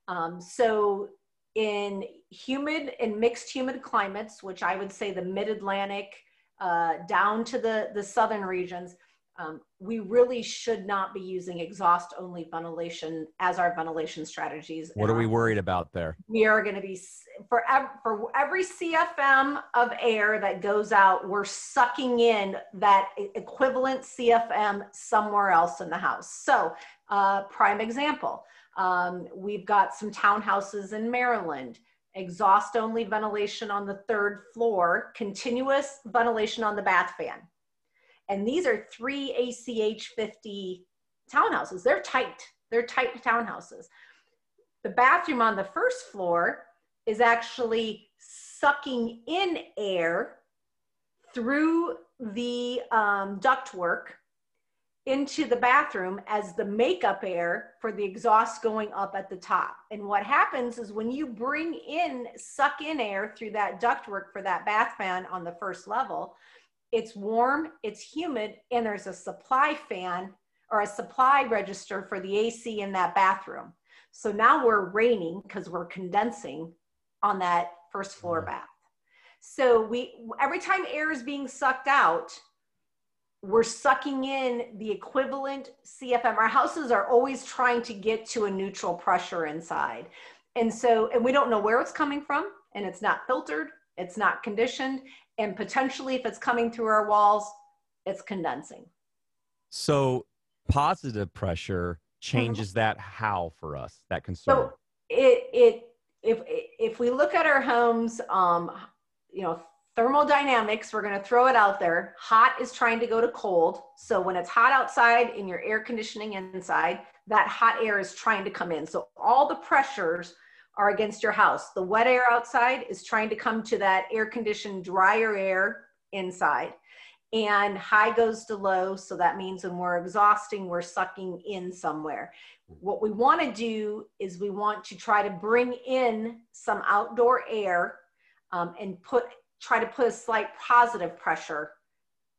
Um, so in humid and mixed humid climates, which I would say the mid-Atlantic uh, down to the, the southern regions, um, we really should not be using exhaust only ventilation as our ventilation strategies. What are we worried about there? We are going to be for every, for every CFM of air that goes out, we're sucking in that equivalent CFM somewhere else in the house. So, uh, prime example, um, we've got some townhouses in Maryland exhaust only ventilation on the third floor, continuous ventilation on the bath fan. And these are three ACH 50 townhouses. They're tight, they're tight townhouses. The bathroom on the first floor is actually sucking in air through the um, ductwork into the bathroom as the makeup air for the exhaust going up at the top. And what happens is when you bring in, suck in air through that ductwork for that bath fan on the first level, it's warm, it's humid, and there's a supply fan or a supply register for the AC in that bathroom. So now we're raining because we're condensing on that first floor mm-hmm. bath. So we every time air is being sucked out, we're sucking in the equivalent CFM. Our houses are always trying to get to a neutral pressure inside. And so, and we don't know where it's coming from, and it's not filtered, it's not conditioned, and potentially if it's coming through our walls, it's condensing. So, positive pressure changes mm-hmm. that how for us, that concern? So, it, it, if, if we look at our homes, um, you know, thermodynamics, we're going to throw it out there. Hot is trying to go to cold. So when it's hot outside in your air conditioning inside, that hot air is trying to come in. So all the pressures are against your house. The wet air outside is trying to come to that air conditioned, drier air inside. And high goes to low. So that means when we're exhausting, we're sucking in somewhere. What we want to do is we want to try to bring in some outdoor air um, and put try to put a slight positive pressure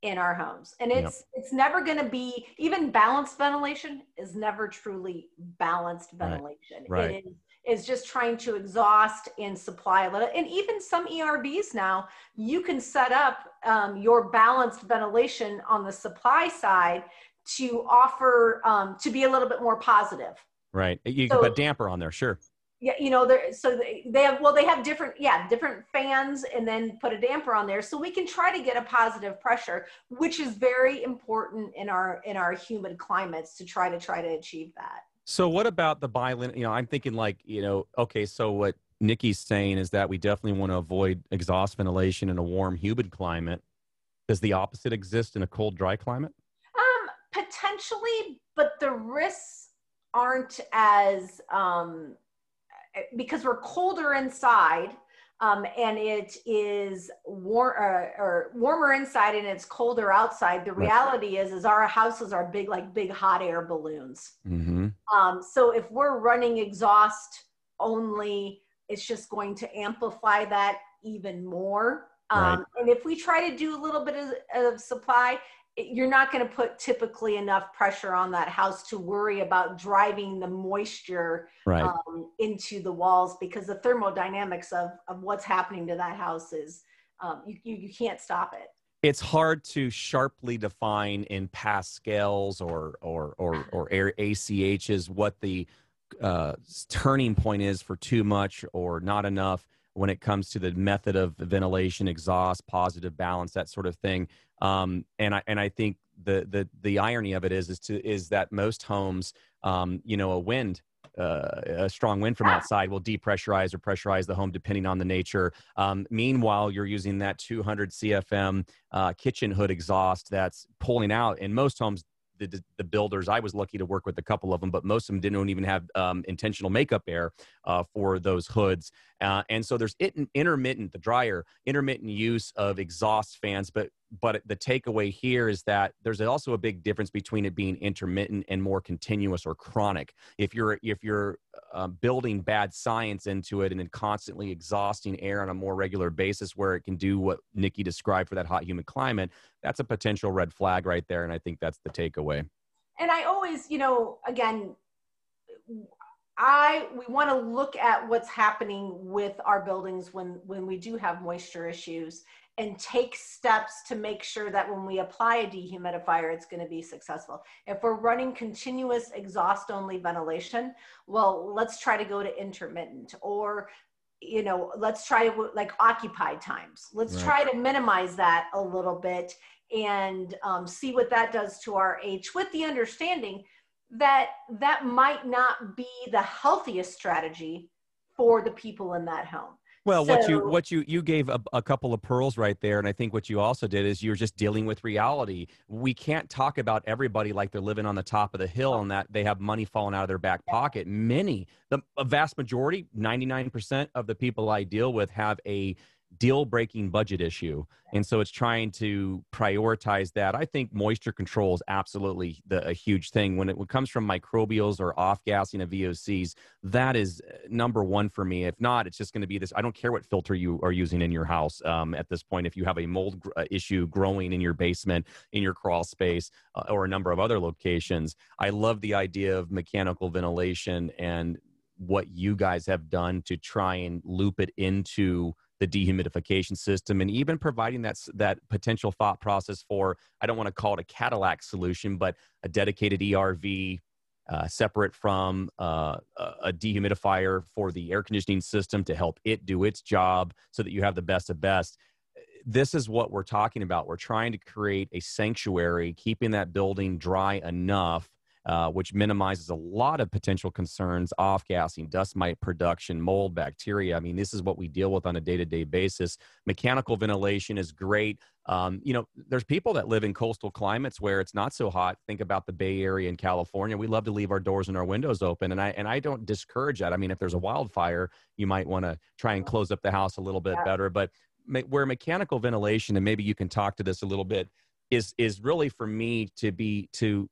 in our homes and it's yep. it's never going to be even balanced ventilation is never truly balanced ventilation right. right. it is, is just trying to exhaust and supply a little and even some ERVs now you can set up um, your balanced ventilation on the supply side to offer um, to be a little bit more positive. Right. You so, can put damper on there sure. Yeah you know they're so they, they have well they have different yeah different fans and then put a damper on there. So we can try to get a positive pressure which is very important in our in our humid climates to try to try to achieve that so what about the bilin you know i'm thinking like you know okay so what nikki's saying is that we definitely want to avoid exhaust ventilation in a warm humid climate does the opposite exist in a cold dry climate um potentially but the risks aren't as um because we're colder inside um, and it is war, uh, or warmer inside and it's colder outside. The reality is, is our houses are big, like big hot air balloons. Mm-hmm. Um, so if we're running exhaust only, it's just going to amplify that even more. Um, right. And if we try to do a little bit of, of supply, you're not going to put typically enough pressure on that house to worry about driving the moisture right. um, into the walls because the thermodynamics of, of what's happening to that house is um, you, you, you can't stop it it's hard to sharply define in pascals or or or or ACHs what the uh, turning point is for too much or not enough when it comes to the method of ventilation, exhaust, positive balance, that sort of thing. Um, and I and I think the the the irony of it is is to is that most homes, um, you know, a wind. Uh, a strong wind from outside will depressurize or pressurize the home depending on the nature. Um, meanwhile, you're using that 200 CFM uh, kitchen hood exhaust that's pulling out. In most homes, the, the builders. I was lucky to work with a couple of them, but most of them didn't even have um, intentional makeup air uh, for those hoods. Uh, and so there's intermittent, the dryer, intermittent use of exhaust fans, but but the takeaway here is that there's also a big difference between it being intermittent and more continuous or chronic. If you're if you're uh, building bad science into it and then constantly exhausting air on a more regular basis, where it can do what Nikki described for that hot humid climate, that's a potential red flag right there. And I think that's the takeaway. And I always, you know, again, I we want to look at what's happening with our buildings when when we do have moisture issues and take steps to make sure that when we apply a dehumidifier, it's going to be successful. If we're running continuous exhaust only ventilation, well, let's try to go to intermittent or you know let's try to like occupied times let's right. try to minimize that a little bit and um, see what that does to our h with the understanding that that might not be the healthiest strategy for the people in that home well, so, what you what you you gave a, a, couple of pearls right there, and I think what you also did is you're just dealing with reality. We can't talk about everybody like they're living on the top of the hill and that they have money falling out of their back pocket. Many, the a vast majority, ninety nine percent of the people I deal with have a deal breaking budget issue. And so it's trying to prioritize that. I think moisture control is absolutely the, a huge thing. When it, when it comes from microbials or off gassing of VOCs, that is uh, number one for me. If not, it's just going to be this. I don't care what filter you are using in your house um, at this point. If you have a mold gr- uh, issue growing in your basement, in your crawl space, uh, or a number of other locations, I love the idea of mechanical ventilation and what you guys have done to try and loop it into the dehumidification system and even providing that that potential thought process for I don't want to call it a Cadillac solution, but a dedicated ERV uh, separate from uh, a dehumidifier for the air conditioning system to help it do its job so that you have the best of best. This is what we're talking about. We're trying to create a sanctuary, keeping that building dry enough uh, which minimizes a lot of potential concerns off gassing, dust mite production, mold, bacteria. I mean, this is what we deal with on a day to day basis. Mechanical ventilation is great. Um, you know, there's people that live in coastal climates where it's not so hot. Think about the Bay Area in California. We love to leave our doors and our windows open, and I and I don't discourage that. I mean, if there's a wildfire, you might want to try and close up the house a little bit yeah. better. But where mechanical ventilation, and maybe you can talk to this a little bit, is is really for me to be to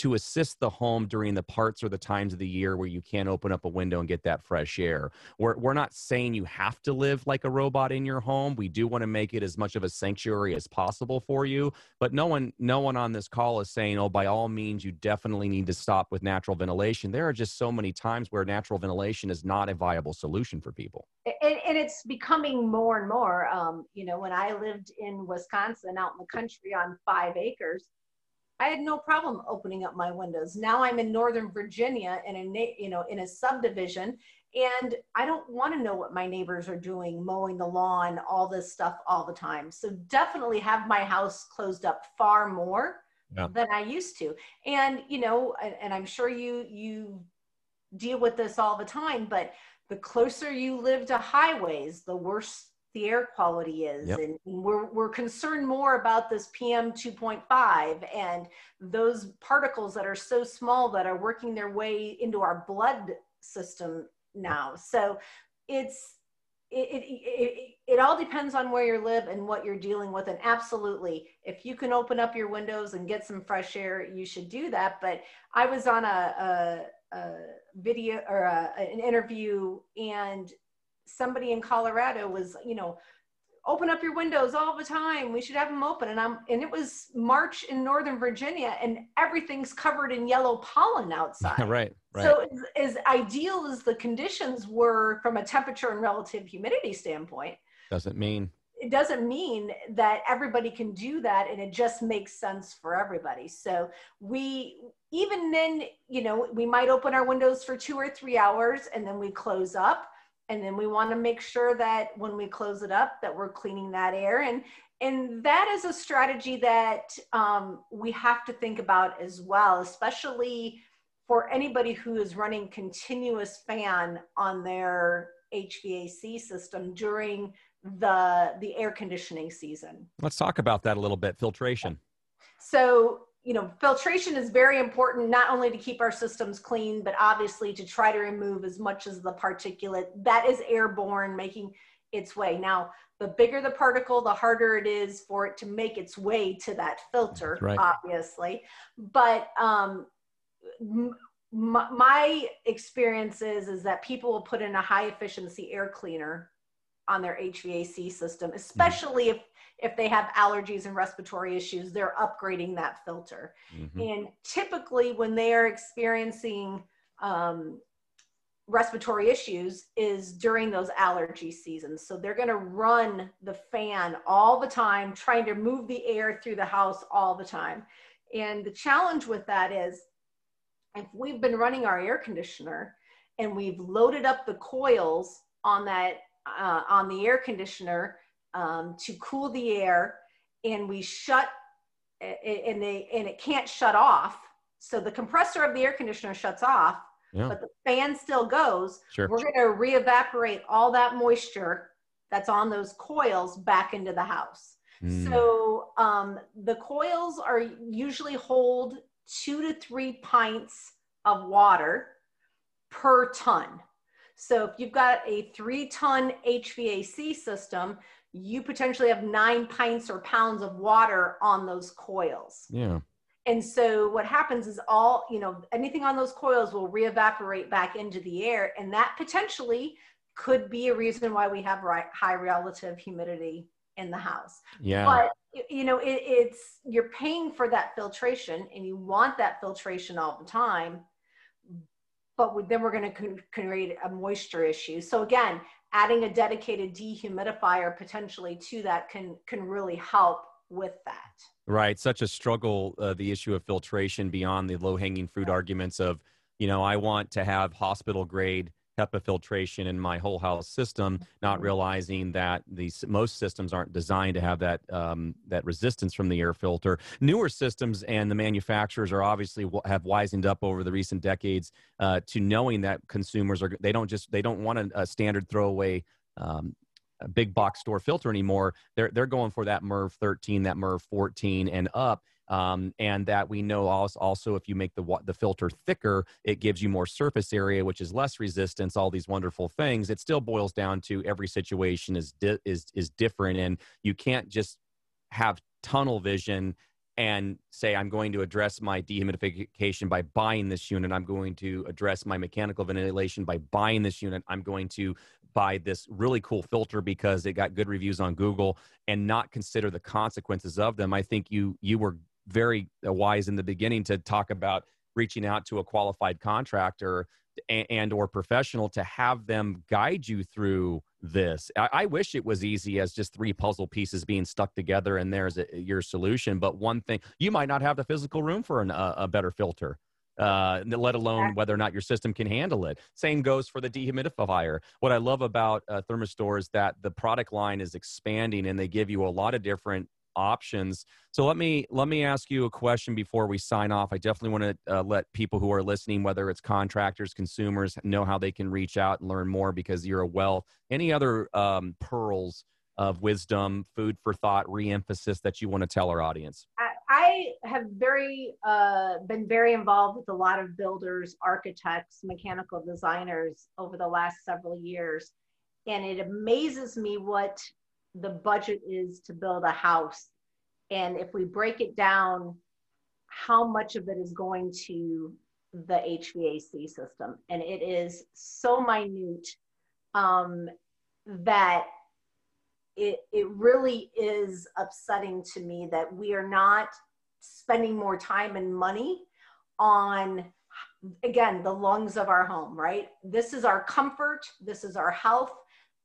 to assist the home during the parts or the times of the year where you can't open up a window and get that fresh air. We're, we're not saying you have to live like a robot in your home. We do want to make it as much of a sanctuary as possible for you. But no one, no one on this call is saying, oh, by all means, you definitely need to stop with natural ventilation. There are just so many times where natural ventilation is not a viable solution for people. And, and it's becoming more and more. Um, you know, when I lived in Wisconsin out in the country on five acres, I had no problem opening up my windows. Now I'm in Northern Virginia in a you know in a subdivision, and I don't want to know what my neighbors are doing, mowing the lawn, all this stuff all the time. So definitely have my house closed up far more yeah. than I used to. And you know, and, and I'm sure you you deal with this all the time, but the closer you live to highways, the worse the air quality is yep. and we're, we're concerned more about this pm 2.5 and those particles that are so small that are working their way into our blood system now. So it's it, it, it, it all depends on where you live and what you're dealing with and absolutely if you can open up your windows and get some fresh air you should do that. But i was on a, a, a video or a, an interview and somebody in Colorado was, you know, open up your windows all the time. We should have them open. And I'm, and it was March in Northern Virginia and everything's covered in yellow pollen outside. right. Right. So as, as ideal as the conditions were from a temperature and relative humidity standpoint, doesn't mean it doesn't mean that everybody can do that and it just makes sense for everybody so we even then you know we might open our windows for two or three hours and then we close up and then we want to make sure that when we close it up that we're cleaning that air. And and that is a strategy that um, we have to think about as well especially for anybody who is running continuous fan on their hvac system during the the air conditioning season. Let's talk about that a little bit filtration. So you know, filtration is very important, not only to keep our systems clean, but obviously to try to remove as much as the particulate that is airborne making its way. Now, the bigger the particle, the harder it is for it to make its way to that filter, right. obviously. But um, my experience is, is that people will put in a high efficiency air cleaner on their HVAC system, especially mm-hmm. if if they have allergies and respiratory issues, they're upgrading that filter. Mm-hmm. And typically, when they are experiencing um, respiratory issues is during those allergy seasons. So they're going to run the fan all the time, trying to move the air through the house all the time. And the challenge with that is if we've been running our air conditioner and we've loaded up the coils on that uh, on the air conditioner um, to cool the air and we shut and they and it can't shut off so the compressor of the air conditioner shuts off yeah. but the fan still goes sure. we're going to re-evaporate all that moisture that's on those coils back into the house mm. so um, the coils are usually hold two to three pints of water per ton so if you've got a three ton hvac system you potentially have nine pints or pounds of water on those coils. Yeah. And so what happens is all, you know, anything on those coils will re-evaporate back into the air. And that potentially could be a reason why we have right, high relative humidity in the house. Yeah. But, you know, it, it's, you're paying for that filtration and you want that filtration all the time. But then we're going to create a moisture issue. So again, adding a dedicated dehumidifier potentially to that can can really help with that. Right. Such a struggle uh, the issue of filtration beyond the low hanging fruit arguments of you know i want to have hospital grade HEPA filtration in my whole house system, not mm-hmm. realizing that these most systems aren't designed to have that um, that resistance from the air filter. Newer systems and the manufacturers are obviously have wisened up over the recent decades uh, to knowing that consumers are they don't just they don't want a, a standard throwaway. Um, a big box store filter anymore. They're they're going for that MERV 13, that MERV 14, and up um, and that we know also if you make the the filter thicker, it gives you more surface area, which is less resistance. All these wonderful things. It still boils down to every situation is di- is is different, and you can't just have tunnel vision and say i'm going to address my dehumidification by buying this unit i'm going to address my mechanical ventilation by buying this unit i'm going to buy this really cool filter because it got good reviews on google and not consider the consequences of them i think you you were very uh, wise in the beginning to talk about reaching out to a qualified contractor and, and or professional to have them guide you through this. I, I, wish it was easy as just three puzzle pieces being stuck together and there's a, your solution. But one thing, you might not have the physical room for an, a, a better filter. Uh, let alone whether or not your system can handle it. Same goes for the dehumidifier. What I love about uh, Therma-Stor is that the product line is expanding and they give you a lot of different options. So let me let me ask you a question before we sign off. I definitely want to uh, let people who are listening, whether it's contractors, consumers, know how they can reach out and learn more because you're a wealth. Any other um, pearls of wisdom, food for thought, reemphasis that you want to tell our audience? I have very uh, been very involved with a lot of builders, architects, mechanical designers over the last several years, and it amazes me what the budget is to build a house. And if we break it down, how much of it is going to the HVAC system. And it is so minute um, that it, it really is upsetting to me that we are not spending more time and money on again the lungs of our home right this is our comfort this is our health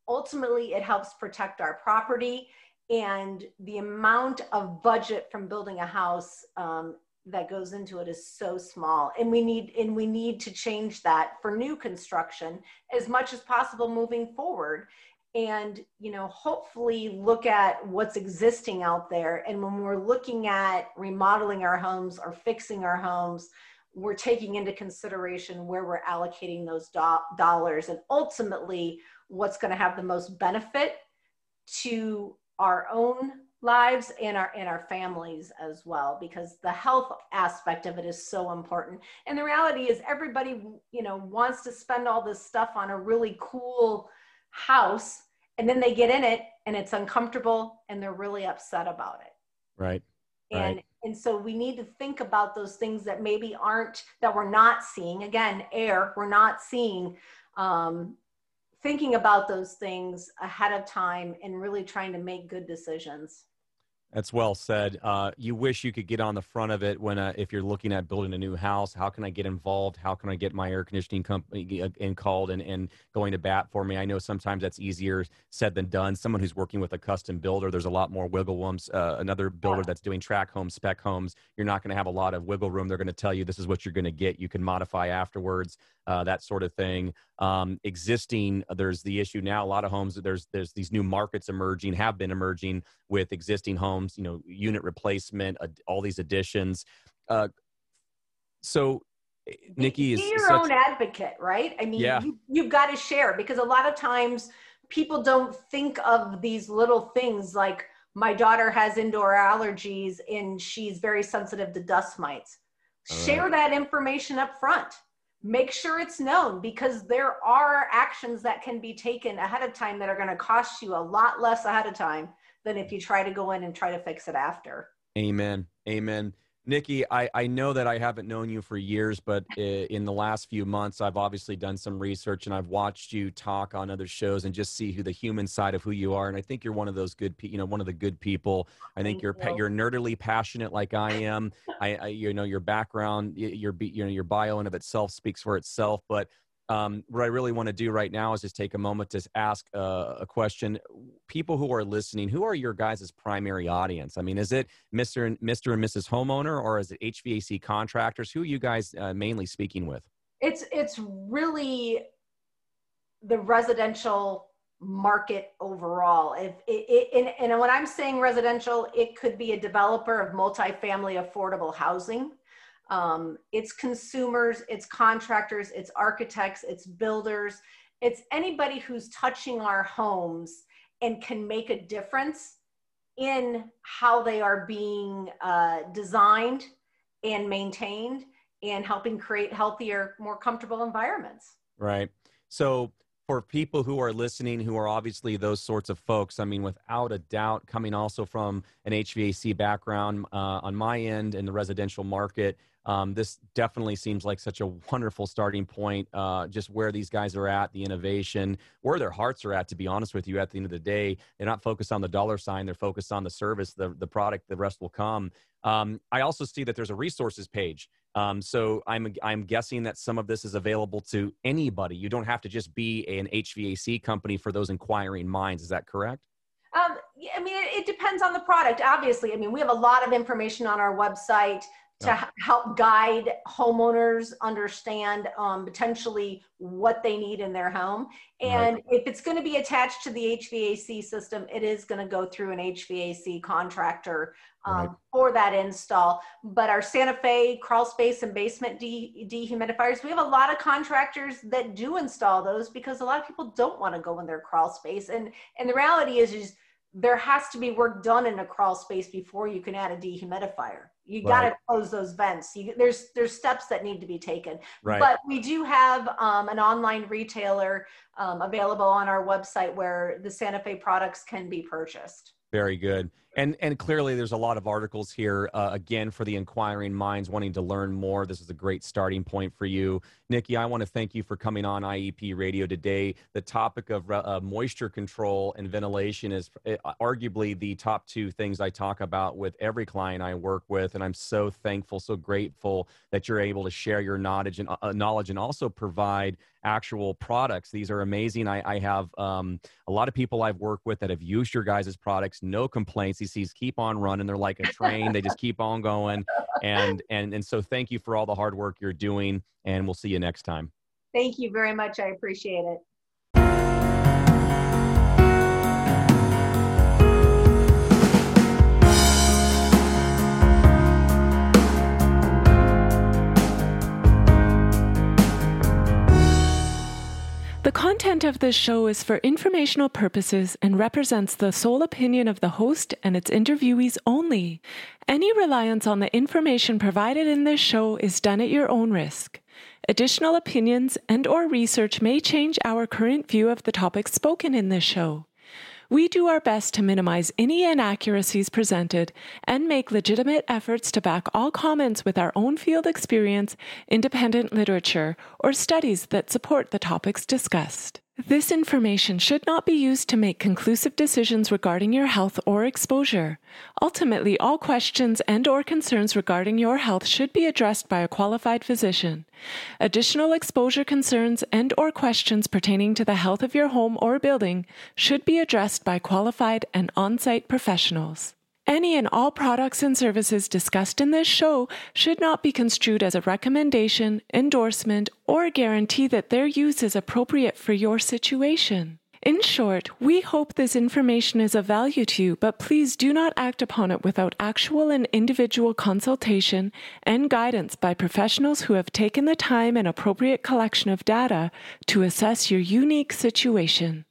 ultimately it helps protect our property and the amount of budget from building a house um, that goes into it is so small. And we need and we need to change that for new construction as much as possible moving forward. And you know hopefully look at what's existing out there. And when we're looking at remodeling our homes or fixing our homes we're taking into consideration where we're allocating those do- dollars. And ultimately what's going to have the most benefit to our own lives and our and our families as well because the health aspect of it is so important. And the reality is everybody you know wants to spend all this stuff on a really cool house and then they get in it and it's uncomfortable and they're really upset about it. Right and right. and so we need to think about those things that maybe aren't that we're not seeing. Again air we're not seeing um, thinking about those things ahead of time and really trying to make good decisions. That's well said. Uh, you wish you could get on the front of it when, uh, if you're looking at building a new house, how can I get involved? How can I get my air conditioning company uh, in called and, and going to bat for me? I know sometimes that's easier said than done. Someone who's working with a custom builder, there's a lot more wiggle room. Uh, another builder that's doing track homes, spec homes, you're not going to have a lot of wiggle room. They're going to tell you this is what you're going to get. You can modify afterwards, uh, that sort of thing. Um, existing, there's the issue now. A lot of homes, there's there's these new markets emerging, have been emerging with existing homes. You know, unit replacement, uh, all these additions. Uh, so, eh, Nikki is be your such, own advocate, right? I mean, Yeah. you, you've got to share because a lot of times people don't think of these little things like my daughter has indoor allergies and she's very sensitive to dust mites. Share that information up front. Make sure it's known because there are actions that can be taken ahead of time that are going to cost you a lot less ahead of time than if you try to go in and try to fix it after. Amen. Amen. Nikki, I, I know that I haven't known you for years, but uh, in the last few months, I've obviously done some research and I've watched you talk on other shows and just see who the human side of who you are. And I think you're one of those good, pe- you know, one of the good people. I think Thank you're you. you're nerdily passionate like I am. I, I you know your background, your be- you know your bio in of itself speaks for itself. But um, what I really want to do right now is just take a moment to ask uh, a question. People who are listening, who are your guys' primary audience? I mean, is it Mr. and Mr. and Mrs. Homeowner, or is it HVAC contractors? Who are you guys uh, mainly speaking with? it's it's really the residential market overall if it, it and, and when i'm saying residential it could be a developer of multifamily affordable housing um, it's consumers it's contractors it's architects it's builders it's anybody who's touching our homes and can make a difference in how they are being uh, designed and maintained and helping create healthier, more comfortable environments. Right. So, for people who are listening, who are obviously those sorts of folks, I mean, without a doubt, coming also from an HVAC background uh, on my end in the residential market, um, this definitely seems like such a wonderful starting point. Uh, just where these guys are at, the innovation, where their hearts are at. To be honest with you, at the end of the day, they're not focused on the dollar sign; they're focused on the service, the the product. The rest will come. Um, I also see that there's a resources page. Um, so I'm I'm guessing that some of this is available to anybody. You don't have to just be an HVAC company for those inquiring minds. Is that correct? Um, I mean, it, it depends on the product, obviously. I mean, we have a lot of information on our website to help guide homeowners understand um, potentially what they need in their home. And if it's going to be attached to the HVAC system, it is going to go through an HVAC contractor um, Right. for that install. But our Santa Fe crawl space and basement de- dehumidifiers, we have a lot of contractors that do install those because a lot of people don't want to go in their crawl space. And and the reality is, is there has to be work done in a crawl space before you can add a dehumidifier. You got to close those vents. You, there's there's steps that need to be taken. Right. But we do have um, an online retailer um, available on our website where the Santa Fe products can be purchased. Very good. And and clearly there's a lot of articles here uh, again for the inquiring minds wanting to learn more. This is a great starting point for you. Nikki, I want to thank you for coming on IEP radio today. The topic of uh, moisture control and ventilation is uh, arguably the top two things I talk about with every client I work with and I'm so thankful, so grateful that you're able to share your knowledge and uh, knowledge and also provide actual products. These are amazing. I, I have um, a lot of people I've worked with that have used your guys' products, no complaints. Things keep on running. They're like a train. they just keep on going. And and and so thank you for all the hard work you're doing. And we'll see you next time. Thank you very much. I appreciate it. The content of this show is for informational purposes and represents the sole opinion of the host and its interviewees only. Any reliance on the information provided in this show is done at your own risk. Additional opinions and or research may change our current view of the topics spoken in this show. We do our best to minimize any inaccuracies presented and make legitimate efforts to back all comments with our own field experience, independent literature, or studies that support the topics discussed. This information should not be used to make conclusive decisions regarding your health or exposure. Ultimately, all questions and or concerns regarding your health should be addressed by a qualified physician. Additional exposure concerns and or questions pertaining to the health of your home or building should be addressed by qualified and on-site professionals. Any and all products and services discussed in this show should not be construed as a recommendation, endorsement, or guarantee that their use is appropriate for your situation. In short, we hope this information is of value to you, but please do not act upon it without actual and individual consultation and guidance by professionals who have taken the time and appropriate collection of data to assess your unique situation.